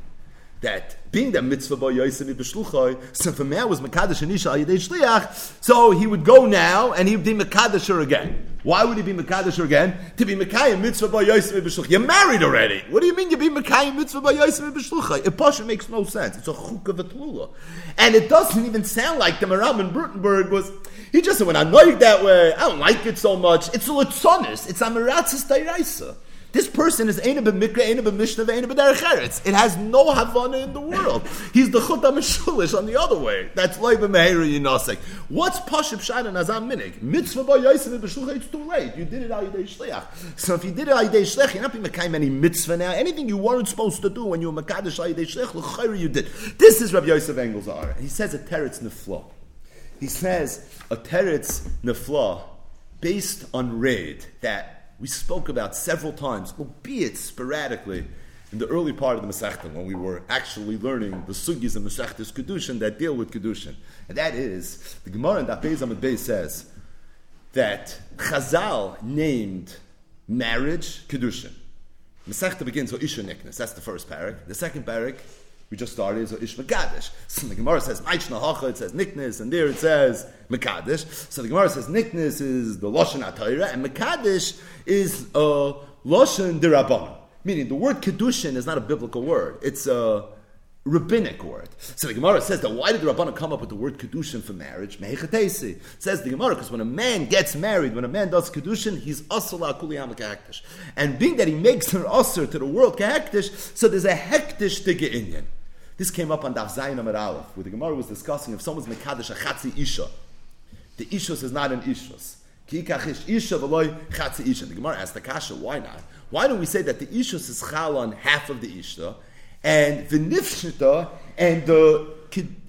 That being the mitzvah by Yosef b'shluchoi, so a man was mekadosh and isha ayidei shliach, so he would go now and he would be mekadosh again. Why would he be mekadosh again? To be mekayim mitzvah by Yosef b'shluchoi. You're married already. What do you mean you be mekayim mitzvah by Yosef b'shluchoi? It pasha makes no sense. It's a chuk of a and it doesn't even sound like the Maram in Brutenberg was. He just said, when I know you that way, I don't like it so much. It's a litzonis. It's a miratzis tayraisa. This person is Eina b'mikra, Eina b'mishnah, Eina b'derech It has no Havana in the world. He's the Chut HaMeshulish on the other way. That's Loi b'meheru yinosek. What's Pashib Shana Nazam Minik? Mitzvah by Yosef b'shlucha, it's too late. You did it al Yidei Shliach. So if you did it al Yidei Shliach, you're not being Mekayim any mitzvah now. Anything you weren't supposed to do when you were Mekadosh al Yidei Shliach, l'chayr you did. This is Rabbi Yosef Engel's Ara. He says a teretz nefla. He says a teretz nefla based on raid that we spoke about several times, albeit sporadically, in the early part of the Masechta, when we were actually learning the sugis of Masechta's Kedushin that deal with Kedushin. And that is, the Gemara in Dapez Amid says that Chazal named marriage Kedushin. Masechta begins with Isha Niknas, that's the first parak. The second parak, we just started is Ish Mekadesh. So the Gemara says Maichna Hacha, it says Niknis, and there it says Mekadesh. So the Gemara says Niknis is the Lashon HaTorah, and Mekadesh is a Lashon Dirabban. Meaning the word Kedushin is not a biblical word, it's a rabbinic word. So the Gemara says that why did the Rabbanah come up with the word Kedushin for marriage? Mehechatesi. Says the Gemara, because when a man gets married, when a man does Kedushin, he's asala kuliyam kahektish. And being that he makes an usher to the world kahektish, so there's a hektish to get. This came up on Daf Zayin Amar Aleph, where the Gemara was discussing if someone's Mekadesh a Isha. The Ishus is not an Ishus. Kikachish isha v'loy chatzi isha. The Gemara asks the kasha, why not? Why don't we say that the ishus is chal on half of the ishta, and the nifshita and the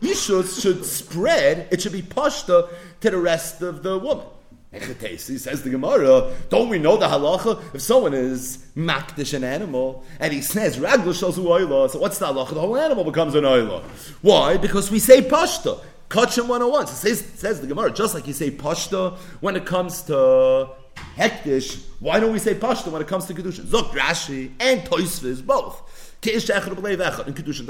ishus should spread, it should be pashta to the rest of the woman. He says the Gemara, don't we know the halacha? If someone is makdish an animal, and he says, ragla shalzu oila, so what's the halacha? The whole animal becomes an oila. Why? Because we say pashta. Kachim 101. So says, says the Gemara, just like you say pashta when it comes to hektish, why don't we say pashta when it comes to kedushin? Zok Rashi and Toisviz both in Kedushin,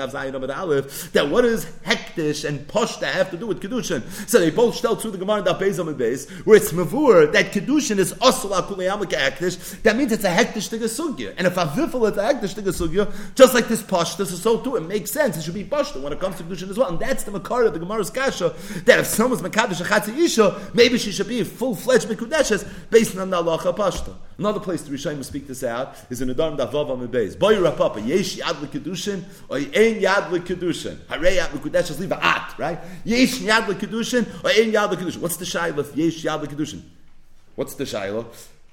that what does Hektish and Poshta have to do with Kedushin? So they both tell through the Gemara that Bezam and Beis, where it's Mavur, that Kedushin is Asala Kuleyamaka Hektish, that means it's a Hektish to Gesugya. And if a Vifel is a Hektish to Gesugya, just like this Poshta, so so too, it makes sense. It should be Poshta when it comes to Kedushin as well. And that's the Makar of the Gemara's Kasha, that if someone's Makadosh Achatzi Isha, maybe she should be full-fledged Mekudeshes based on the Allah Pashta. Another place to Rishayim speak this out is in the Dharm Davav Amid Boy Rapapa, Yesh Yad L'Kedushin, or Ein Yad L'Kedushin. Harei Yad L'Kedushin, leave a at, right? Yesh Yad L'Kedushin, or Ein Yad L'Kedushin. What's the Shaila of Yesh Yad L'Kedushin? What's the Shaila?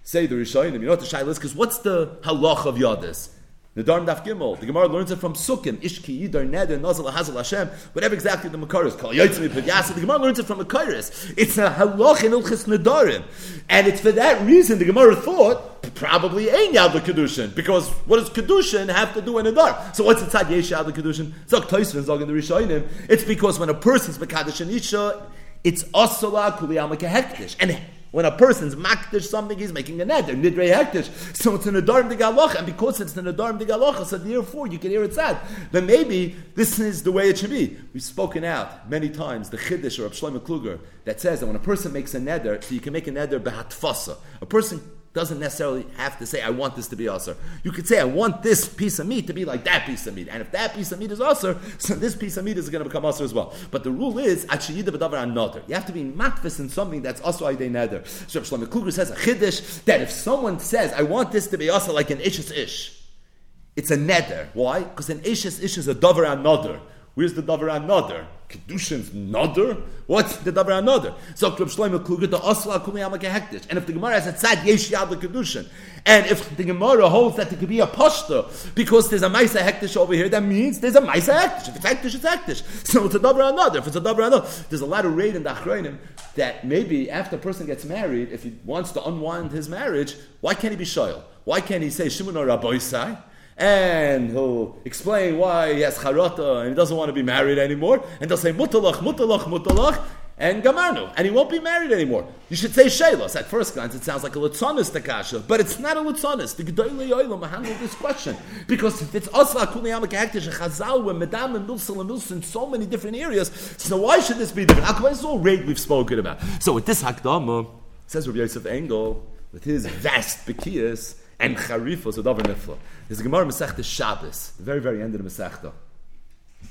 Say the Rishayim, you know what the Shaila is? Because what's the halach of Yadis? The Darm Daf Gimel. The Gemara learns it from Sukkim. Ishki Yidar Neder Nazal Hazal Hashem. Whatever exactly the Makar is called. The Gemara learns it from Makaris. It's a halach in Ilchis Nedarim. And it's for that reason the Gemara thought probably ain't Yad the Kedushin. Because what does Kedushin have to do in a Nedar? So what's inside Yesh Yad Kedushin? Zog Toysvin, Zog in the Rishonim. It's because when a person's Mekadosh and Isha, it's Asala Kuliyama Kehektish. And when a person's makdish something, he's making a neder, nidrei hektish. So it's an adarm de galocha, and because it's an adarm de galocha, so therefore you can hear it said. Then maybe this is the way it should be. We've spoken out many times the chiddush or Shlomo Kluger that says that when a person makes a neder, so you can make a neder behatfasa. A person doesn't necessarily have to say, I want this to be usher. You could say, I want this piece of meat to be like that piece of meat. And if that piece of meat is usher, so this piece of meat is going to become usher as well. But the rule is, another. You have to be matfis in something that's also a neder. So Shlomo Kluger says, a chiddush, that if someone says, I want this to be usher like an ish's ish, it's a neder. Why? Because an ish's ish is a dover another. Where's the davar another? Kedushin's nother? What's the davar another? So Reb Shlomo Kluger the Asla Kumi Hektish. And if the Gemara has a tzad yesh yad kedushin, and if the Gemara holds that it could be a pashta because there's a Maisa Hektish over here, that means there's a Maisa Hektish. If it's Hektish, it's Hektish. So it's a davar another. If it's a davar another, there's a lot of raid in the Achronim that maybe after a person gets married, if he wants to unwind his marriage, why can't he be shoyal? Why can't he say Shimon or Rabboisai? And he'll explain why he has charata and he doesn't want to be married anymore, and they'll say mutalach, mutalach, mutalach, and gamarnu, and he won't be married anymore. You should say shelos. At first glance, it sounds like a litzonis takasha, but it's not a litzonis. The gedolei oilam handle this question because if it's asla kuliyama hektish and chazal with medam and milsal and in so many different areas, so why should this be different? Akbar is all rate we've spoken about. So with this hakdama, says Rabbi Yosef Engel with his vast bekias and charifos of davar nifla. There's a Gemara Masechta Shabbos, the very, very end of the Masechta.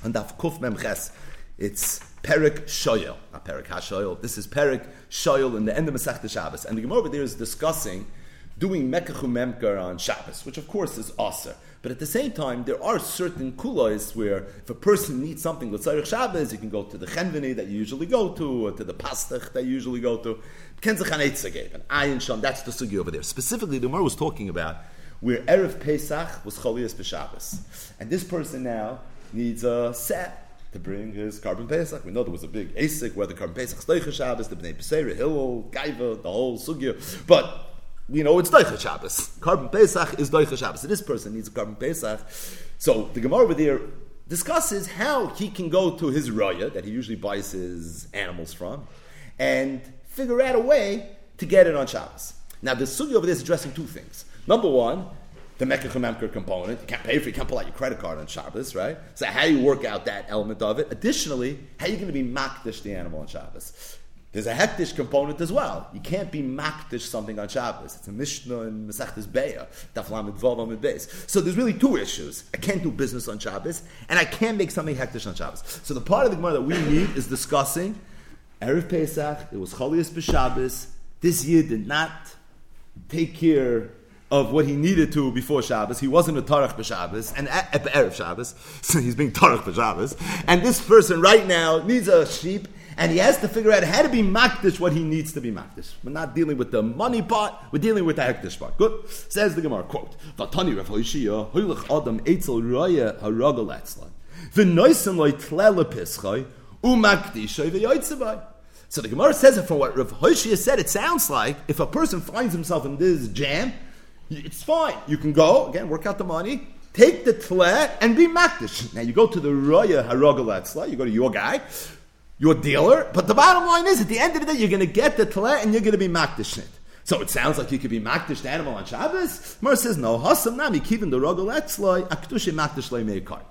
And Daf Kuf Mem Ches, it's Perik Shoyel, not Perik HaShoyel. This is Perik Shoyel in the end of Masechta Shabbos. And the Gemara over there is discussing doing Mekachu Memker on Shabbos, which of course is Aser. But at the same time, there are certain kulois where if a person needs something with Tzarech Shabbos, you can go to the Chenveni that you usually go to, or to the Pastach that you usually go to. Kenzach and Ayin Sham, that's the sugi over there. Specifically, the Gemara was talking about where Erev Pesach was Cholias B'Shabbos. And this person now needs a set to bring his korban Pesach. We know there was a big Asik where the korban Pesach Steicha Shabbos, the Bnei Pesera, Hillel, Gaiva, the whole Sugya. But we know it's Deicha Shabbos. Korban Pesach is Deicha Shabbos. So this person needs a korban Pesach. So the Gemara over there discusses how he can go to his raya that he usually buys his animals from and figure out a way to get it on Shabbos. Now the Sugya over there is addressing two things. Number one, the Mekach component. You can't pay for it, you can't pull out your credit card on Shabbos, right? So how you work out that element of it. Additionally, how are you going to be makdish the animal on Shabbos? There's a hektish component as well. You can't be makdish something on Shabbos. It's a Mishnah in Masechtas Beya, Daflam Vavam Beis. So there's really two issues. I can't do business on Shabbos, and I can't make something hektish on Shabbos. So the part of the Gemara that we need is discussing Erev Pesach, it was Cholias B'Shabbos. This year did not take care of what he needed to before Shabbos. He wasn't a Tarach b'Shabbos, and at, at the Erev Shabbos, so he's being Tarach b'Shabbos. And this person right now needs a sheep, and he has to figure out how to be makdish what he needs to be makdish. We're not dealing with the money part, we're dealing with the hektish part. Good. Says the Gemara, quote, Vatani Adam Raya. So the Gemara says it from what Rav Hoshia said, it sounds like if a person finds himself in this jam, it's fine. You can go, again, work out the money, take the tle and be makdish. Now you go to the roya harogal you go to your guy, your dealer, but the bottom line is, at the end of the day, you're going to get the tle and you're going to be makdish it. So it sounds like you could be makdish the animal on Shabbos. Mar says no. Hasam nami kivin the rogal etzloi aktushe makdish meikar.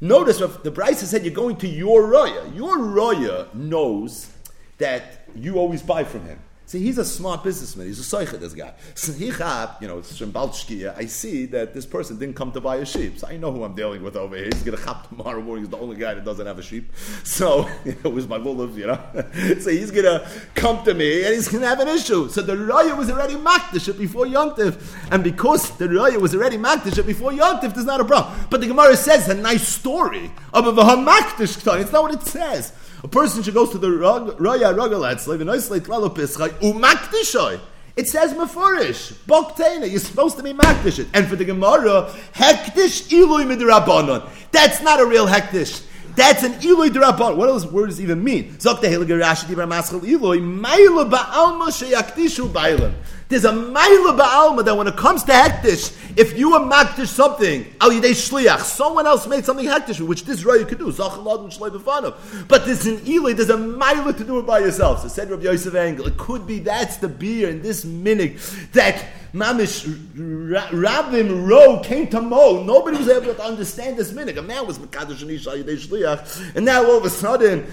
Notice the Bryce said you're going to your roya. Your roya knows that you always buy from him. See, he's a smart businessman. He's a soicha, this guy. So he you know, Shembalchkia, I see that this person didn't come to buy a sheep. So I know who I'm dealing with over here. He's going to chop tomorrow morning. He's the only guy that doesn't have a sheep. So it was my lulav, you know. so he's going to come to me and he's going to have an issue. So the raya was already makdish before Yontif. And because the raya was already makdish before Yontif, there's not a problem. But the Gemara says a nice story of a makdish It's not what it says. A person should go to the Raya Ragalatzle, the nice late Lalopischai, Umakdishoy. It says Mefurish, Boktena, you're supposed to be Makdish And for the Gemara, Hektish Ilui Midrabanon. That's not a real Hektish. That's an Eloi Drabon. What does words even mean? Zok the Heliger Dibra Maschel Eloi, Maila Ba'alma Sheyaktishu Bailam. There's a Maila Ba'alma that when it comes to Hektish, if you are Maktish something, Al Yidei Shliach, someone else made something Hektish, which this Raya could do, Zachalad which Befanav. But there's an Eloi, there's a Maila to do it by yourself. So said Rabbi Yosef Engel, it could be that's the beer in this minig that Mamish Rabim Ro came to Mo. Nobody was able to understand this minute. A man was Mekadosh Anisha Yidei Shliach, and now all of a sudden.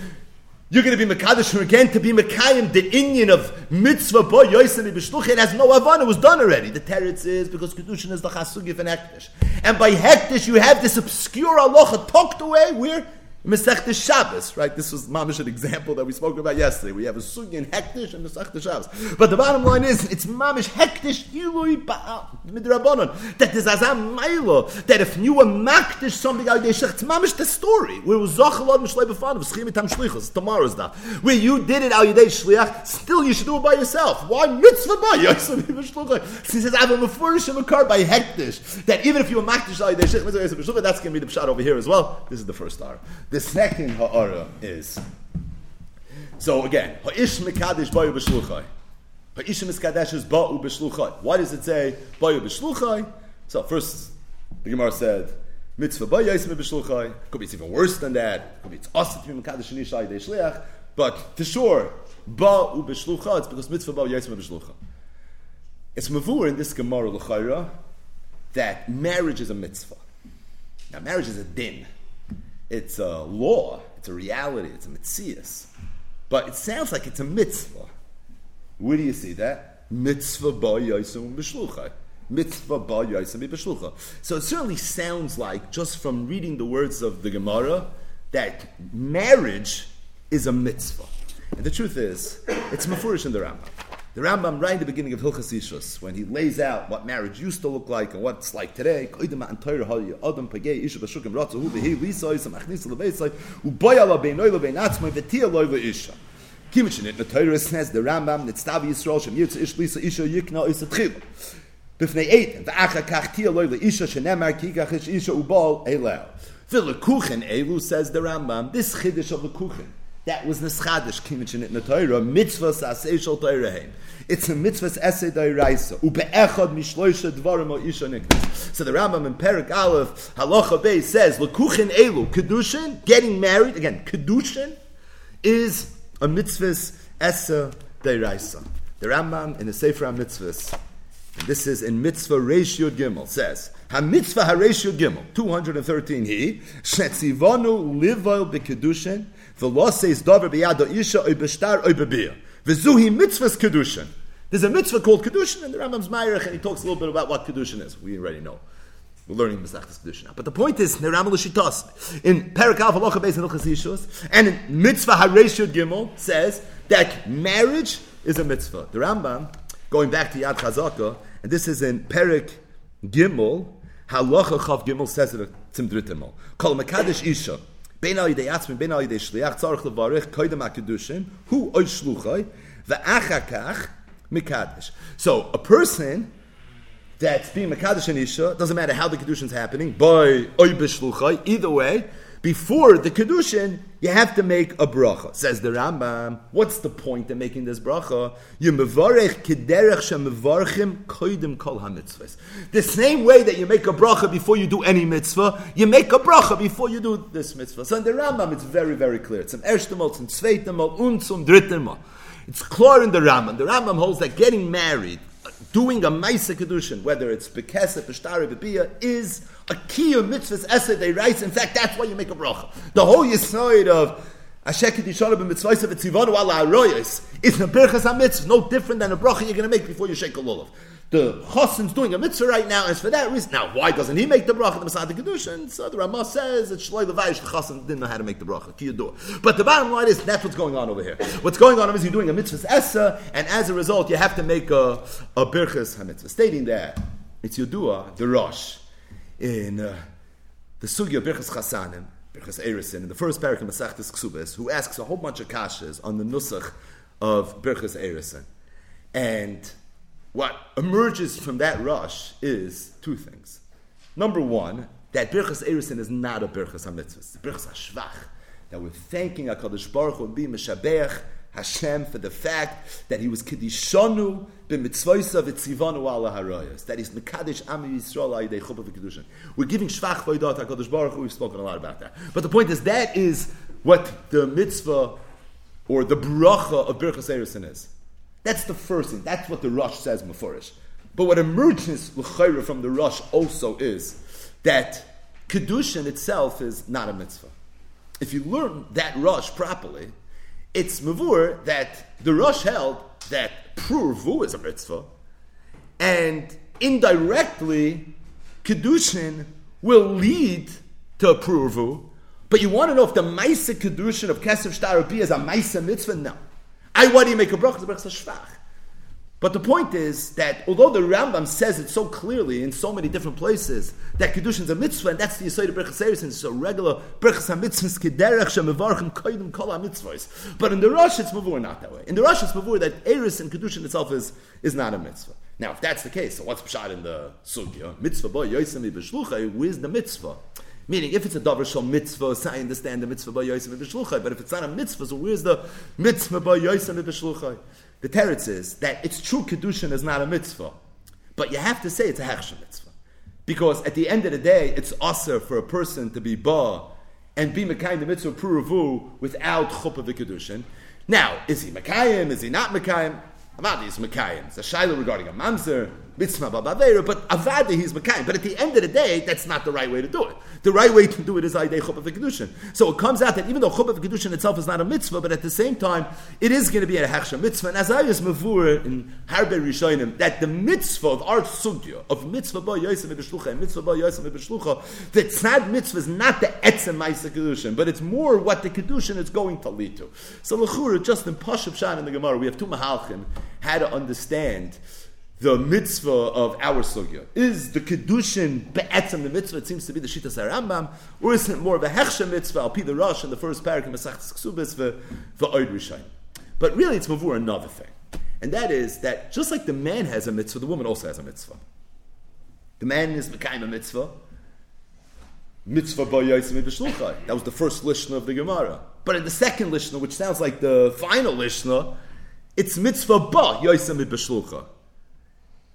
You're going to be Mekadosh again to be Mekayim, the Indian of mitzvah boy Yosemi B'shluch. It has no Avon, it was done already. The teretz is because Kedushin is the Chasugif and Hektish. And by Hektish, you have this obscure aloha tucked away where Masech Shabbos, right? This was mamish an example that we spoke about yesterday. We have a sugi in hektish and Masech Shabbos. But the bottom line is, it's mamish hektish ilui midrabanon. That there's azam mailo. That if you were maktish something out there, it's mamish the story. Where was zachalad mishlei b'fanav schimitam shlichus. Tomorrow's that. Where you did it al yidei shliach, still you should do it by yourself. Why mitzvah by yourself? He says, I have a mefurish a car by hektish. That even if you were maktish al yidei shliach, that's going to be the pshat over here as well. This is the first star. The second ha'ara is so again ha'ish mekadesh bayu b'shluchai ha'ish mekadesh is ba'u b'shluchai. Why does it say bayu b'shluchai? So first the Gemara said mitzvah bayu yisme b'shluchai. Could be it's even worse than that. Could be it's asit to mekadesh nishai shliach. But to sure ba'u b'shluchai. It's because mitzvah bayu yisme b'shluchai. It's mavur in this Gemara l'chayra that marriage is a mitzvah. Now marriage is a din it's a law, it's a reality, it's a mitzias. But it sounds like it's a mitzvah. Where do you see that? Mitzvah ba yosem b'shlucha. Mitzvah ba yosem b'shlucha. So it certainly sounds like, just from reading the words of the Gemara, that marriage is a mitzvah. And the truth is, it's mafurish in the Rambam. The Rambam, right in the beginning of Hilchas Ishus, when he lays out what marriage used to look like and what it's like today. Kimichin it, Torah says the Rambam, Netztavi Yisrael, Shem Yirtz Ish Isha Yikna Isa Tchila. Bifnei Eight, V'acha Kach Tia Loy Isha Shenemar Kikach Ish Isha Ubal Eleo. V'lekuchen Elu, says the Rambam, this Chiddush of the Kuchen, that was Neschadish Kimichin in the Torah, mitzvah Sasei Shal Torah. It's a mitzvah's essay dairaisa. Ube'echad mishloisha dvarim o isha niknas. So the Rambam in Perik Aleph, Halacha Bey says, Lekuchin elu, Kedushin, getting married, again, Kedushin, is a mitzvah's essay dairaisa. The Rambam in the Sefer HaMitzvahs, and this is in Mitzvah Ratio Gimel, says, HaMitzvah HaRatio Gimel, 213 he, Shetzivonu livoil bekedushin, law says dover biyado isha oi b'shtar oi b'bir. Mitzvahs kedushin. There's a mitzvah called Kedushin, and the Rambam's Ma'irich, and he talks a little bit about what Kedushin is. We already know. We're learning Masechtas Kedushin now. But the point is, Neram L'shitos, in Perak Alpha Locha Beis and Yishus, and in Mitzvah Hareshut Gimel, says that marriage is a mitzvah. The Rambam, going back to Yad Chazaka, and this is in Perak Gimel, Halacha Chav Gimel says it, Tzim Drittimel. Kol Mekadesh Isha, Bein shliach, hu oy shluchai, ve'achakach mikadosh. So, a person that's being mikadosh and isha, doesn't matter how the kedushin's happening, by oy b'shluchai, either way, before the kedushin, you have to make a bracha. Says the Rambam, what's the point in making this bracha? The same way that you make a bracha before you do any mitzvah, you make a bracha before you do this mitzvah. So in the Rambam, it's very, very clear. It's an ershtemol, an zweitemol, und zum drittemol. It's clear in the Rambam. The Rambam holds that getting married, doing a Maisa Kedushin, whether it's Bekesef, Beshtari, Bebiyah, is a key of mitzvahs essay they write. In fact, that's why you make a bracha. The whole Yisnoid of Asheket Yishara b'mitzvahs of Tzivanu ala Aroyos is a birchas ha-mitzvah, no different than a bracha you're going to make before you shake a lulav. The Chassan's doing a mitzvah right now, and for that reason, now why doesn't he make the bracha the Masad Kedushin? So the Ramah says that Shloi Levayish, the Chassan didn't know how to make the bracha. Kiyador. But the bottom line is that's what's going on over here. What's going on is you're doing a mitzvah essa, and as a result, you have to make a, a birchas ha-mitzvah. Stating that it's Yudua, the Rosh, in uh, the Sugya Birchas Chasanim, Birchas Erisin, in the first parak of Masachtis Ksubis, who asks a whole bunch of kashas on the Nusach of Birchas Erisin. And what emerges from that rush is two things. Number one, that Birchas Erisin is not a Birchas HaMitzvah, Birchas HaShvach, that we're thanking HaKadosh Baruch Hu and being Meshabeach Hashem for the fact that he was Kiddishonu b'mitzvoisav etzivanu ala. That he's Mekadesh Am Yisrael ayidei chuppah v'kedushin. We're giving shvach v'yidot HaKadosh Baruch Hu. We've spoken a lot about that. But the point is that is what the mitzvah or the bracha of Birchas Erisin is. That's the first thing. That's what the Rosh says Meforish. But what emerges l'chayra from the Rosh also is that kedushin itself is not a mitzvah. If you learn that Rosh properly, it's mavur that the Rosh held that pruvu is a mitzvah, and indirectly kedushin will lead to a. But you want to know if the Maisa Kedushin of Kesef Shtar is a Maisa mitzvah? No. I why do you make a bracha? Bracha shvach. But the point is that although the Rambam says it so clearly in so many different places that kedushin is a mitzvah and that's the yisoid of brachas eris and it's a regular brachas hamitzvahs kederech shemevarchim koidim kol hamitzvahs. But in the Rosh it's mavur not that way. In the Rosh it's mavur that eris and kedushin itself is, is not a mitzvah. Now, if that's the case, so what's pshat in the sugya? Mitzvah boy yoisem b'shluchay. Where's the mitzvah? Meaning, if it's a davar shal mitzvah, so I understand the mitzvah by Yosef b'shluchai. But if it's not a mitzvah, so where's the mitzvah by Yosef b'shluchai? The teretz is that it's true kedushin is not a mitzvah, but you have to say it's a hechsher mitzvah because at the end of the day, it's usher for a person to be ba and be mekayim the mitzvah puravu without chuppah v'kedushin. Now, is he mekayim? Is he not mekayim? Avadi is mekayim. It's a shaila regarding a mamzer babavera, but avadi he's mekayim. But at the end of the day, that's not the right way to do it. The right way to do it is aydei chuppah v'kedushin. So it comes out that even though chuppah v'kedushin itself is not a mitzvah, but at the same time, it is going to be a hechsha mitzvah. And as I was mavur in Harbe Rishonim, that the mitzvah of our sugya, of mitzvah ba yosem b'shlucha, and mitzvah ba yosem b'shlucha, the tzad mitzvah is not the etzem ma'isa kedushin, but it's more what the kedushin is going to lead to. So l'chura, just in Pashup Shan in the Gemara, we have two mahalchim, how to understand the mitzvah of our sugya. Is the kedushin be'etzem the mitzvah? It seems to be the shitas Rambam, or is it more of a hechsha mitzvah? Al the Rosh in the first parak of Masachtas Ksubis v'oid rishayim. But really, it's mavur another thing, and that is that just like the man has a mitzvah, the woman also has a mitzvah. The man is mekayim a mitzvah. Mitzvah b'yoysim b'shluchai. That was the first lishna of the Gemara. But in the second lishna, which sounds like the final lishna, it's mitzvah ba b'shluchai.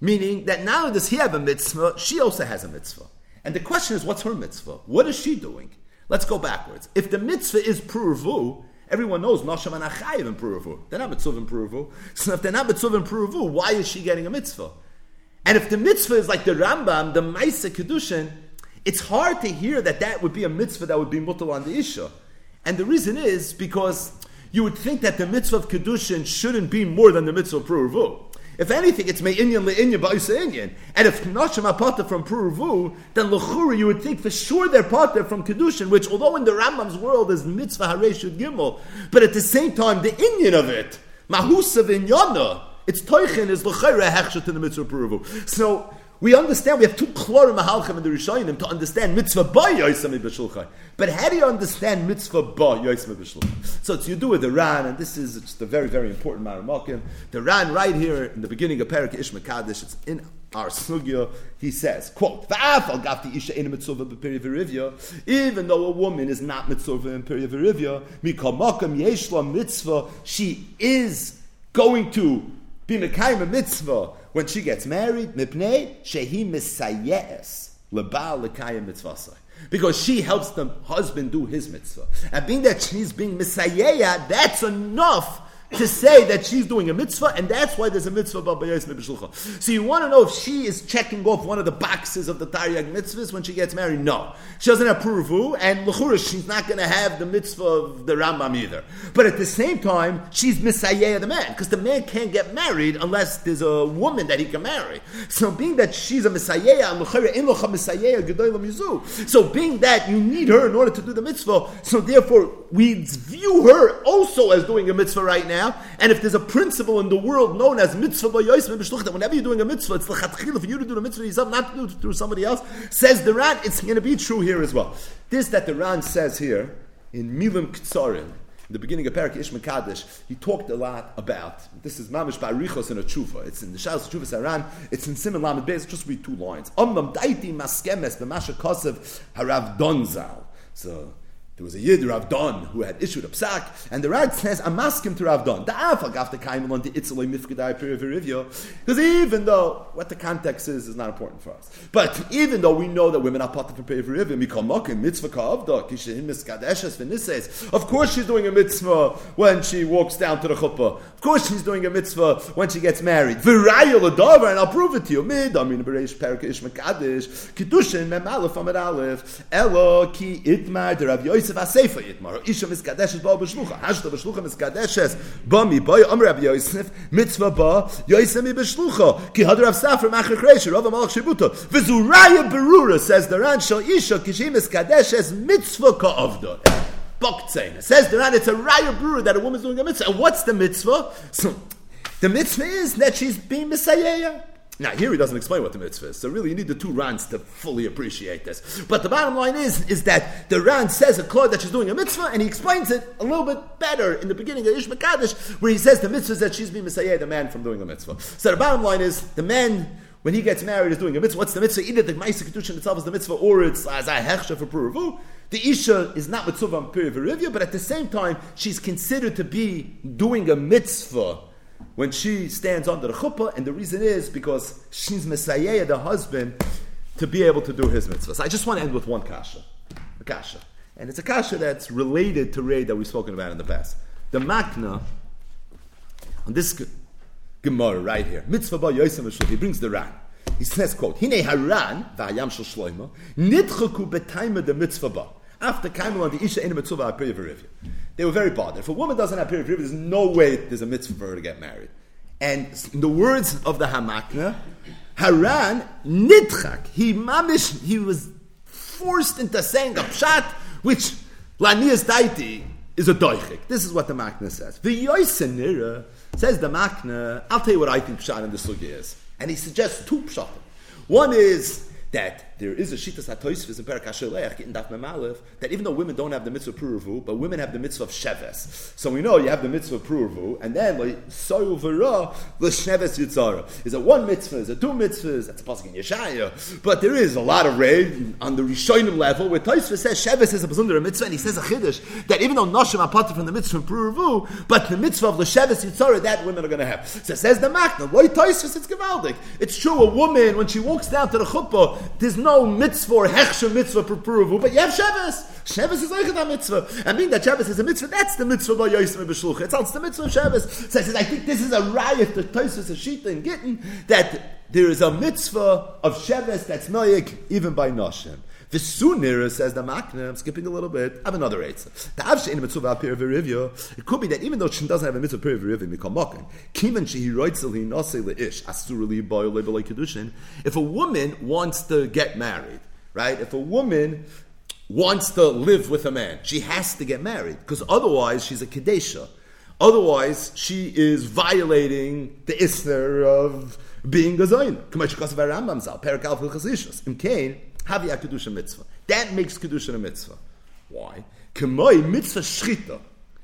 Meaning that now does he have a mitzvah, she also has a mitzvah. And the question is, what's her mitzvah? What is she doing? Let's go backwards. If the mitzvah is pruvu, everyone knows Nasham and Achayiv in pruvu. They're not mitzvah in pruvu. So if they're not mitzvah in pruvu, why is she getting a mitzvah? And if the mitzvah is like the Rambam, the Maisa Kedushin, it's hard to hear that that would be a mitzvah that would be mutal on the Isha. And the reason is because you would think that the mitzvah of Kedushin shouldn't be more than the mitzvah of pruvu. If anything, it's me'inyan le'inyan ba'isa inyan. And if nashim apata from Puruvu, then l'churi you would think for sure they're pata from kedushin, which although in the Rambam's world is mitzvah hareshut gimel, but at the same time the inyan of it, mahusa v'inyana, its toichin is l'chayra hechshet in the mitzvah Puruvu. So we understand we have two klorim mahalchim in the Rishonim to understand mitzvah ba yoisam b'shulchan. But how do you understand mitzvah ba yoisam b'shulchan? So it's you do with the Ran, and this is just a very very important maramakim. The Ran right here in the beginning of Perak Ish Mekadesh, it's in our sugya. He says, "quote Even though a woman is not mitzvah in period virivya, mikol makam yeshla mitzvah, she is going to be mekayim a mitzvah." When she gets married, mipnei shehi misayes lebal lekayim. Because she helps the husband do his mitzvah. And being that she's being misayeya, that's enough to say that she's doing a mitzvah, and that's why there's a mitzvah about Bay's Mibishlucha. So you want to know if she is checking off one of the boxes of the Taryag mitzvahs when she gets married? No. She doesn't have Puruvu, and Lechura, she's not going to have the mitzvah of the Rambam either. But at the same time, she's Messiah the man, because the man can't get married unless there's a woman that he can marry. So being that she's a Messiah, and in Lecha Messiah, Mizu. So being that you need her in order to do the mitzvah, so therefore we view her also as doing a mitzvah right now, now. And if there's a principle in the world known as mitzvah that whenever you're doing a mitzvah, it's the for you to do the mitzvah yourself, not to do it through somebody else. Says the Ran, it's going to be true here as well. This that the Ran says here in Milim Ktsarim, in the beginning of Parak Ish Mekadesh, he talked a lot about. This is Mamish Barichos in a Tshuva. It's in the Shas Tshuva Saran. It's in Simon Lamed Beis. Just read two lines. Omnam daiti maskemes b'masha kosev harav donzal. So there was a Yid, Rav Don, who had issued a psak, and the Rad says, I'm asking to Rav Don, because even though what the context is is not important for us, but even though we know that women are part of the Mitzvah of course she's doing a mitzvah when she walks down to the chuppah. Of course she's doing a mitzvah when she gets married. And I'll prove it to you. Elo Ki Itmar, Rav Yosef, Aseifa Yitmar. Isha miskadeshes ba b'shlucha. Hashta b'shlucha miskadeshes ba mi ba Amr Rabbi Yosef mitzvah ba Yosef mi b'shlucha. Ki had Rav Safra Macher Kreisha Rav Amalach Shibuta. V'zuraya berura says the Ran shal Isha kishi miskadeshes mitzvah ka'avda. Boktzein. Says the Ran it's a raya brewer that a woman's doing a mitzvah. And what's the mitzvah? So, the mitzvah is that she's being messiah. Now, here he doesn't explain what the mitzvah is. So, really, you need the two Rans to fully appreciate this. But the bottom line is, is that the Ran says a Claude that she's doing a mitzvah, and he explains it a little bit better in the beginning of Ish Mekadesh, where he says the mitzvah is that she's being Messiah, the man from doing a mitzvah. So, the bottom line is, the man, when he gets married, is doing a mitzvah. What's the mitzvah? Either the Maisa itself is the mitzvah, or it's as a hechsha for Puravu. The Isha is not mitzvah on Puravu, but at the same time, she's considered to be doing a mitzvah when she stands under the chuppah, and the reason is because she's Messiah, the husband, to be able to do his mitzvahs. I just want to end with one kasha. A kasha. And it's a kasha that's related to Ray that we've spoken about in the past. The makna, on this Gemara right here, mitzvah ba yosem he brings the ran. He says, quote, Hine haran, v'ayam shel shloima, nitchaku betaima de mitzvah ba. After Kaimel on the Isha in a mitzvah They were very bothered. If a woman doesn't have period there's no way there's a mitzvah for her to get married. And in the words of the Hamakna, Haran nitchak. He mamish. He was forced into saying a pshat, which lanias daiti is a doichik. This is what the Makna says. The Yoisenira says the Makna. I'll tell you what I think pshat in the sugi is, and he suggests two pshat. One is that there is a shitas hatoisvis in Perak in Daf Memalef that even though women don't have the mitzvah pruruvu, but women have the mitzvah of sheves. So we know you have the mitzvah of pruruvu, and then like soyu v'ra the sheves yitzara. Is it one mitzvah? Is it two mitzvahs? That's a pasuk in Yeshaya. But there is a lot of raid on the Rishonim level where Toisva says sheves is a besonder mitzvah, and he says a chiddush that even though noshim are from the mitzvah of pruruvu, but the mitzvah of the sheves yitzara that women are going to have. So says the makna, loy Toisva it's gevaldik. It's true. A woman when she walks down to the chuppah, there's no mitzvah or hechsha mitzvah for Puruvu, but you have Shabbos. Shabbos is like a mitzvah. And being that Shabbos is a mitzvah, that's the mitzvah by Yosef B'Shluch. It's also the mitzvah of Shabbos. So I says, I think this is a riot that Tosus Ashita and Gittin, that there is a mitzvah of Shabbos that's noyik even by Noshim. The sooner says the Makna, I'm skipping a little bit, I have another eight. The Avshe in mitzvah apir v'rivya, it could be that even though she doesn't have a mitzvah apir v'rivya, mikal mokin, kimen shehi roitzel hi nase le'ish, asur li boy lebelei kedushin, if a woman wants to get married, right? If a woman wants to live with a man, she has to get married because otherwise she's a kadesha. Otherwise, she is violating the isner of being a zoin. K'may shekos of Rambam zal, perak alf hilchas Im kain, havi a kedusha mitzvah. That makes kedusha a mitzvah. Why? K'may mitzvah shchita.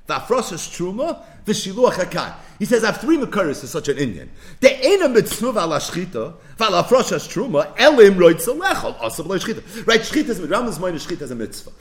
V'afrosas truma, v'shiluach hakan. He says, I have three makaris to such an Indian. The ena mitzvah v'ala shchita, v'ala afrosas truma, elim roitza lechol, asav lo shchita. Right, shchita is, Rambam's mind is a mitzvah.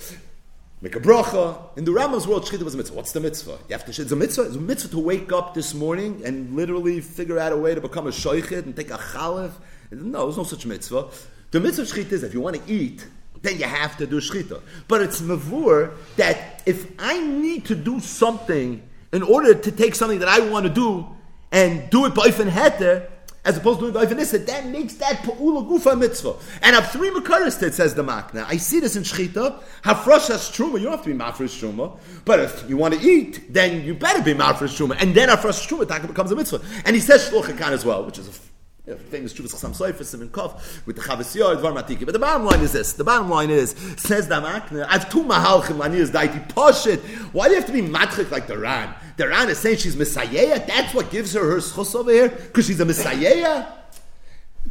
Make a bracha. In the Rambam's world, shchita was a mitzvah. What's the mitzvah? You have to. It's a mitzvah. It's a mitzvah to wake up this morning and literally figure out a way to become a shoichet and take a chalif. No, there's no such mitzvah. The mitzvah of shchita is if you want to eat, then you have to do shchita. But it's mavur that if I need to do something in order to take something that I want to do and do it by heter, as opposed to doing Ivanissa, that makes that Pa'ula Gufa mitzvah. And have three Makaris that says the Makna. I see this in Shechita. Hafrashas Truma, you don't have to be Mafresh Truma. But if you want to eat, then you better be Mafresh Truma. And then Hafrashas Truma, becomes a mitzvah. And he says Shluch as well, which is a famous Chuvas Chasam Soifis and Kov with the Chavis Yor, Dvar Matiki. But the bottom line is this. The bottom line is, says the Makna, I have two Mahalchim, Lanias Daiti, Poshit. Why do you have to be Matchik like the Ran? The Ran is saying she's Messiah. That's what gives her her schus over here? Because she's a Messiah?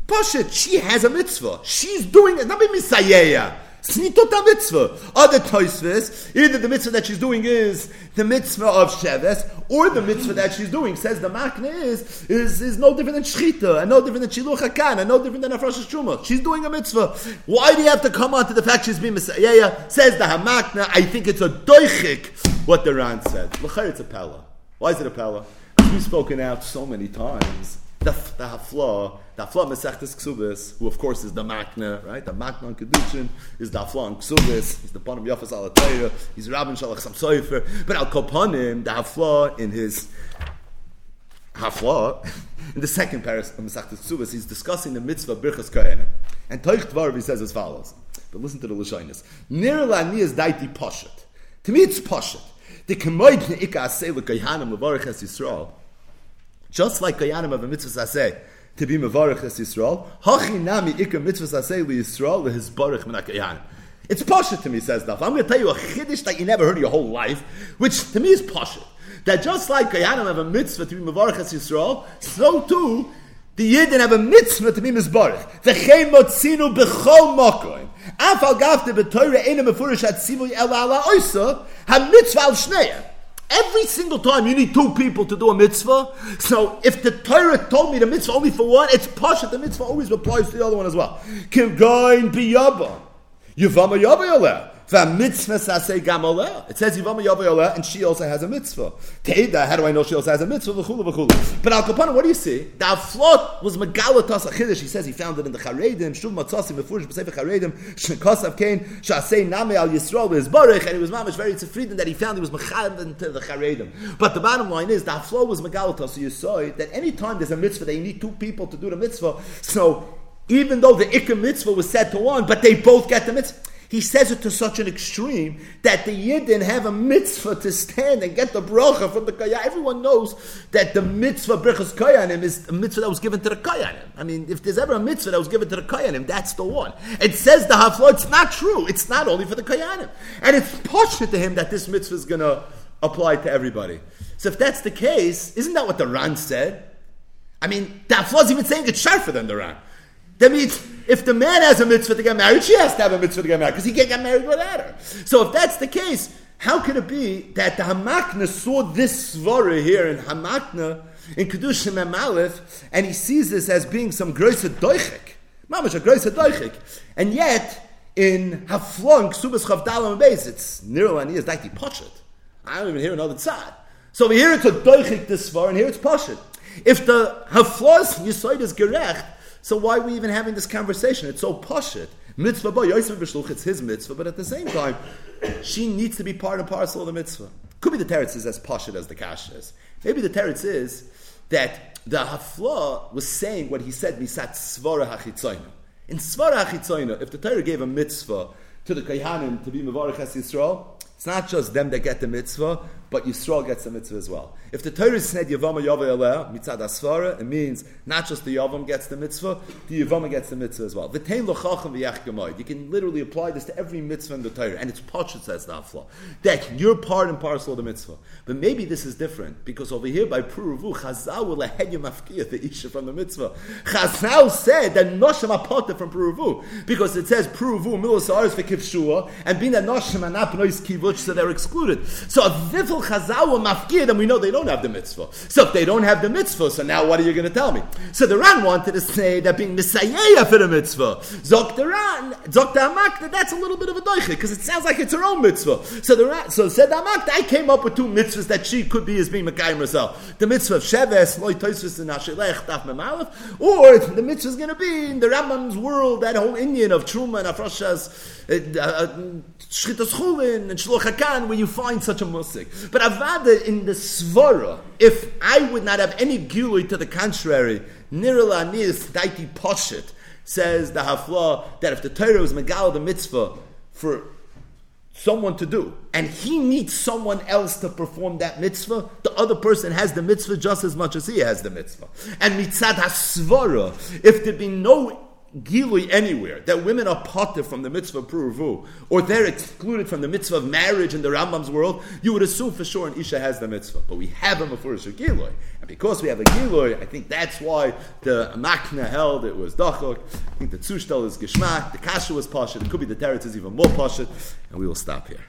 Poshit, she has a mitzvah. She's doing it, not be Messiah. Snitot mitzvah. Other toisves, either the mitzvah that she's doing is the mitzvah of Sheves, or the mitzvah that she's doing, says the makna is, is, is no different than Shchita, and no different than Shiluch HaKan, and no different than Afrosh Shuma. She's doing a mitzvah. Why do you have to come on to the fact she's being Messiah? Yeah, yeah. Says the Hamakna, I think it's a doichik, what the Ran said. L'chayr, it's a pella. Why is it a pella? We've spoken out so many times the, the hafla, the hafla mesechtes ksubis, who of course is the makna, right? The makna on kedushin is the hafla on ksubis. He's the panim yafas al He's Rabin shalach sam soifer. But al kopanim, the hafla in his hafla, in the second paras of mesechtes ksubis, he's discussing the mitzvah birchas kayanim. And Toich Dvarv he says as follows. But listen to the lashonis. Nir lani is daiti poshet. To me, it's poshet. The kemoid ne'ika asay l'kayanim levarech es Yisrael. Just like Kayanim of a mitzvah saseh to be Mevarech es Yisrael, Hachi nami ikka mitzvah saseh li Yisrael his barach min Kayanim. It's Pasha to me, says Daf. I'm going to tell you a chiddush that you never heard your whole life, which to me is Pasha. That just like Kayanim have a mitzvah to be Mevarech es Yisrael, so too the Yidden have a mitzvah to be Mizbarech. V'chein motzinu b'chol mokoim. Af al gavte b'toyre ena mefurish at sivu el ala oisa, ha mitzvah al shneya. Every single time you need two people to do a mitzvah. So if the Torah told me the mitzvah only for one, it's posh that the mitzvah always applies to the other one as well. Kim goin biyaba. Yuvama yaba it says Yivama Yavayala, and she also has a mitzvah. Teida, how do I know she also has a mitzvah? But Al Kapana, what do you see? The Aflot was Megalatas Achidish. He says he found it in the Charedim, Shuv Matzasi, Mefurish, B'Sefer Charedim, Shekasav Kain, Shasei Name Al Yisrael, is Baruch, and he was mamish very tzufriden that he found he was Mechad into the Charedim. But the bottom line is, the Aflot was Megalatas, so you saw it, that any time there's a mitzvah, they need two people to do the mitzvah. So, even though the Ikka mitzvah was said to one, but they both get the mitzvah. He says it to such an extreme that the Yidden have a mitzvah to stand and get the bracha from the Kayanim. Everyone knows that the mitzvah brachas Kayanim is a mitzvah that was given to the Kayanim. I mean, if there's ever a mitzvah that was given to the Kayanim, that's the one. It says the Hafla, it's not true. It's not only for the Kayanim. And it's posh to him that this mitzvah is going to apply to everybody. So if that's the case, isn't that what the Ran said? I mean, the Hafla is even saying it's sharper than the Ran. That means if the man has a mitzvah to get married, she has to have a mitzvah to get married because he can't get married without her. So if that's the case, how could it be that the Hamakna saw this svara here in Hamakna in Kedushim and Malif, and he sees this as being some groisa doichik, mamash a groisa doichik, and yet in Haflon Ksubas Chavdalam Beis, it's Nirlani is Daiti Poshet. I don't even hear another tzad. So over here it's a doichik this far, and here it's Poshet. If the Haflos Yisoid is gerecht, so why are we even having this conversation? It's so poshut. Mitzvah boy Yosef it's his mitzvah, but at the same time, she needs to be part and parcel of the mitzvah. Could be the teretz is as poshut as the kash is. Maybe the teretz is that the hafla was saying what he said misat svara hachitzoyna. In svara hachitzoyna, if the Torah gave a mitzvah to the kayhanim to be mevarich as Yisrael, it's not just them that get the mitzvah, but Yisrael gets the mitzvah as well. If the Torah said Yavama Yavah Eleh, mitzad asfara, it means not just the Yavam gets the mitzvah, the Yavama gets the mitzvah as well. V'tein lochachim v'yach You can literally apply this to every mitzvah in the Torah, and it's Pachet says the Afla. That you're part and parcel of the mitzvah. But maybe this is different, because over here by Puruvu, Chazal will ahead the Isha from the mitzvah. Chazal said that Noshim apota from Puruvu, because it says Puruvu, Milos Aris v'kivshua, and being that Noshim anap nois kivuch, so they're excluded. So if Vifel Chazal mafkiyah, then we know they don't have the mitzvah. So if they don't have the mitzvah, so now what are you going to tell me? So the Ran wanted to say that being Messiah for the mitzvah. Zok the Ran, Zok the Hamak, that's a little bit of a doiche, because it sounds like it's her own mitzvah. So the Ran, so said Hamak, I came up with two mitzvahs that she could be as being Mekayim herself. The mitzvah of Sheves, Loi Toisvis and Ashelech, Daf Memalef, or the mitzvah is going to be in the Rambam's world, that whole Indian of Truma and Afroshas, uh, uh, Shchitas Chulin and Shloch HaKan, where you find such a musik. But Avada in the Svara, if I would not have any gilui to the contrary, Nirala Nis Daiti Poshet, says the Hafla, that if the Torah is Megal the mitzvah for someone to do, and he needs someone else to perform that mitzvah, the other person has the mitzvah just as much as he has the mitzvah. And mitzad hasvara, if there be no gilui anywhere that women are potter from the mitzvah of pruvu, or they're excluded from the mitzvah of marriage in the Rambam's world, you would assume for sure an isha has the mitzvah. But we have a mafurish gilui, and because we have a gilui, I think that's why the makna held it was dachok. I think the tzushtel is geshmak, the kasha was pashit. It could be the teretz is even more pashit, and we will stop here.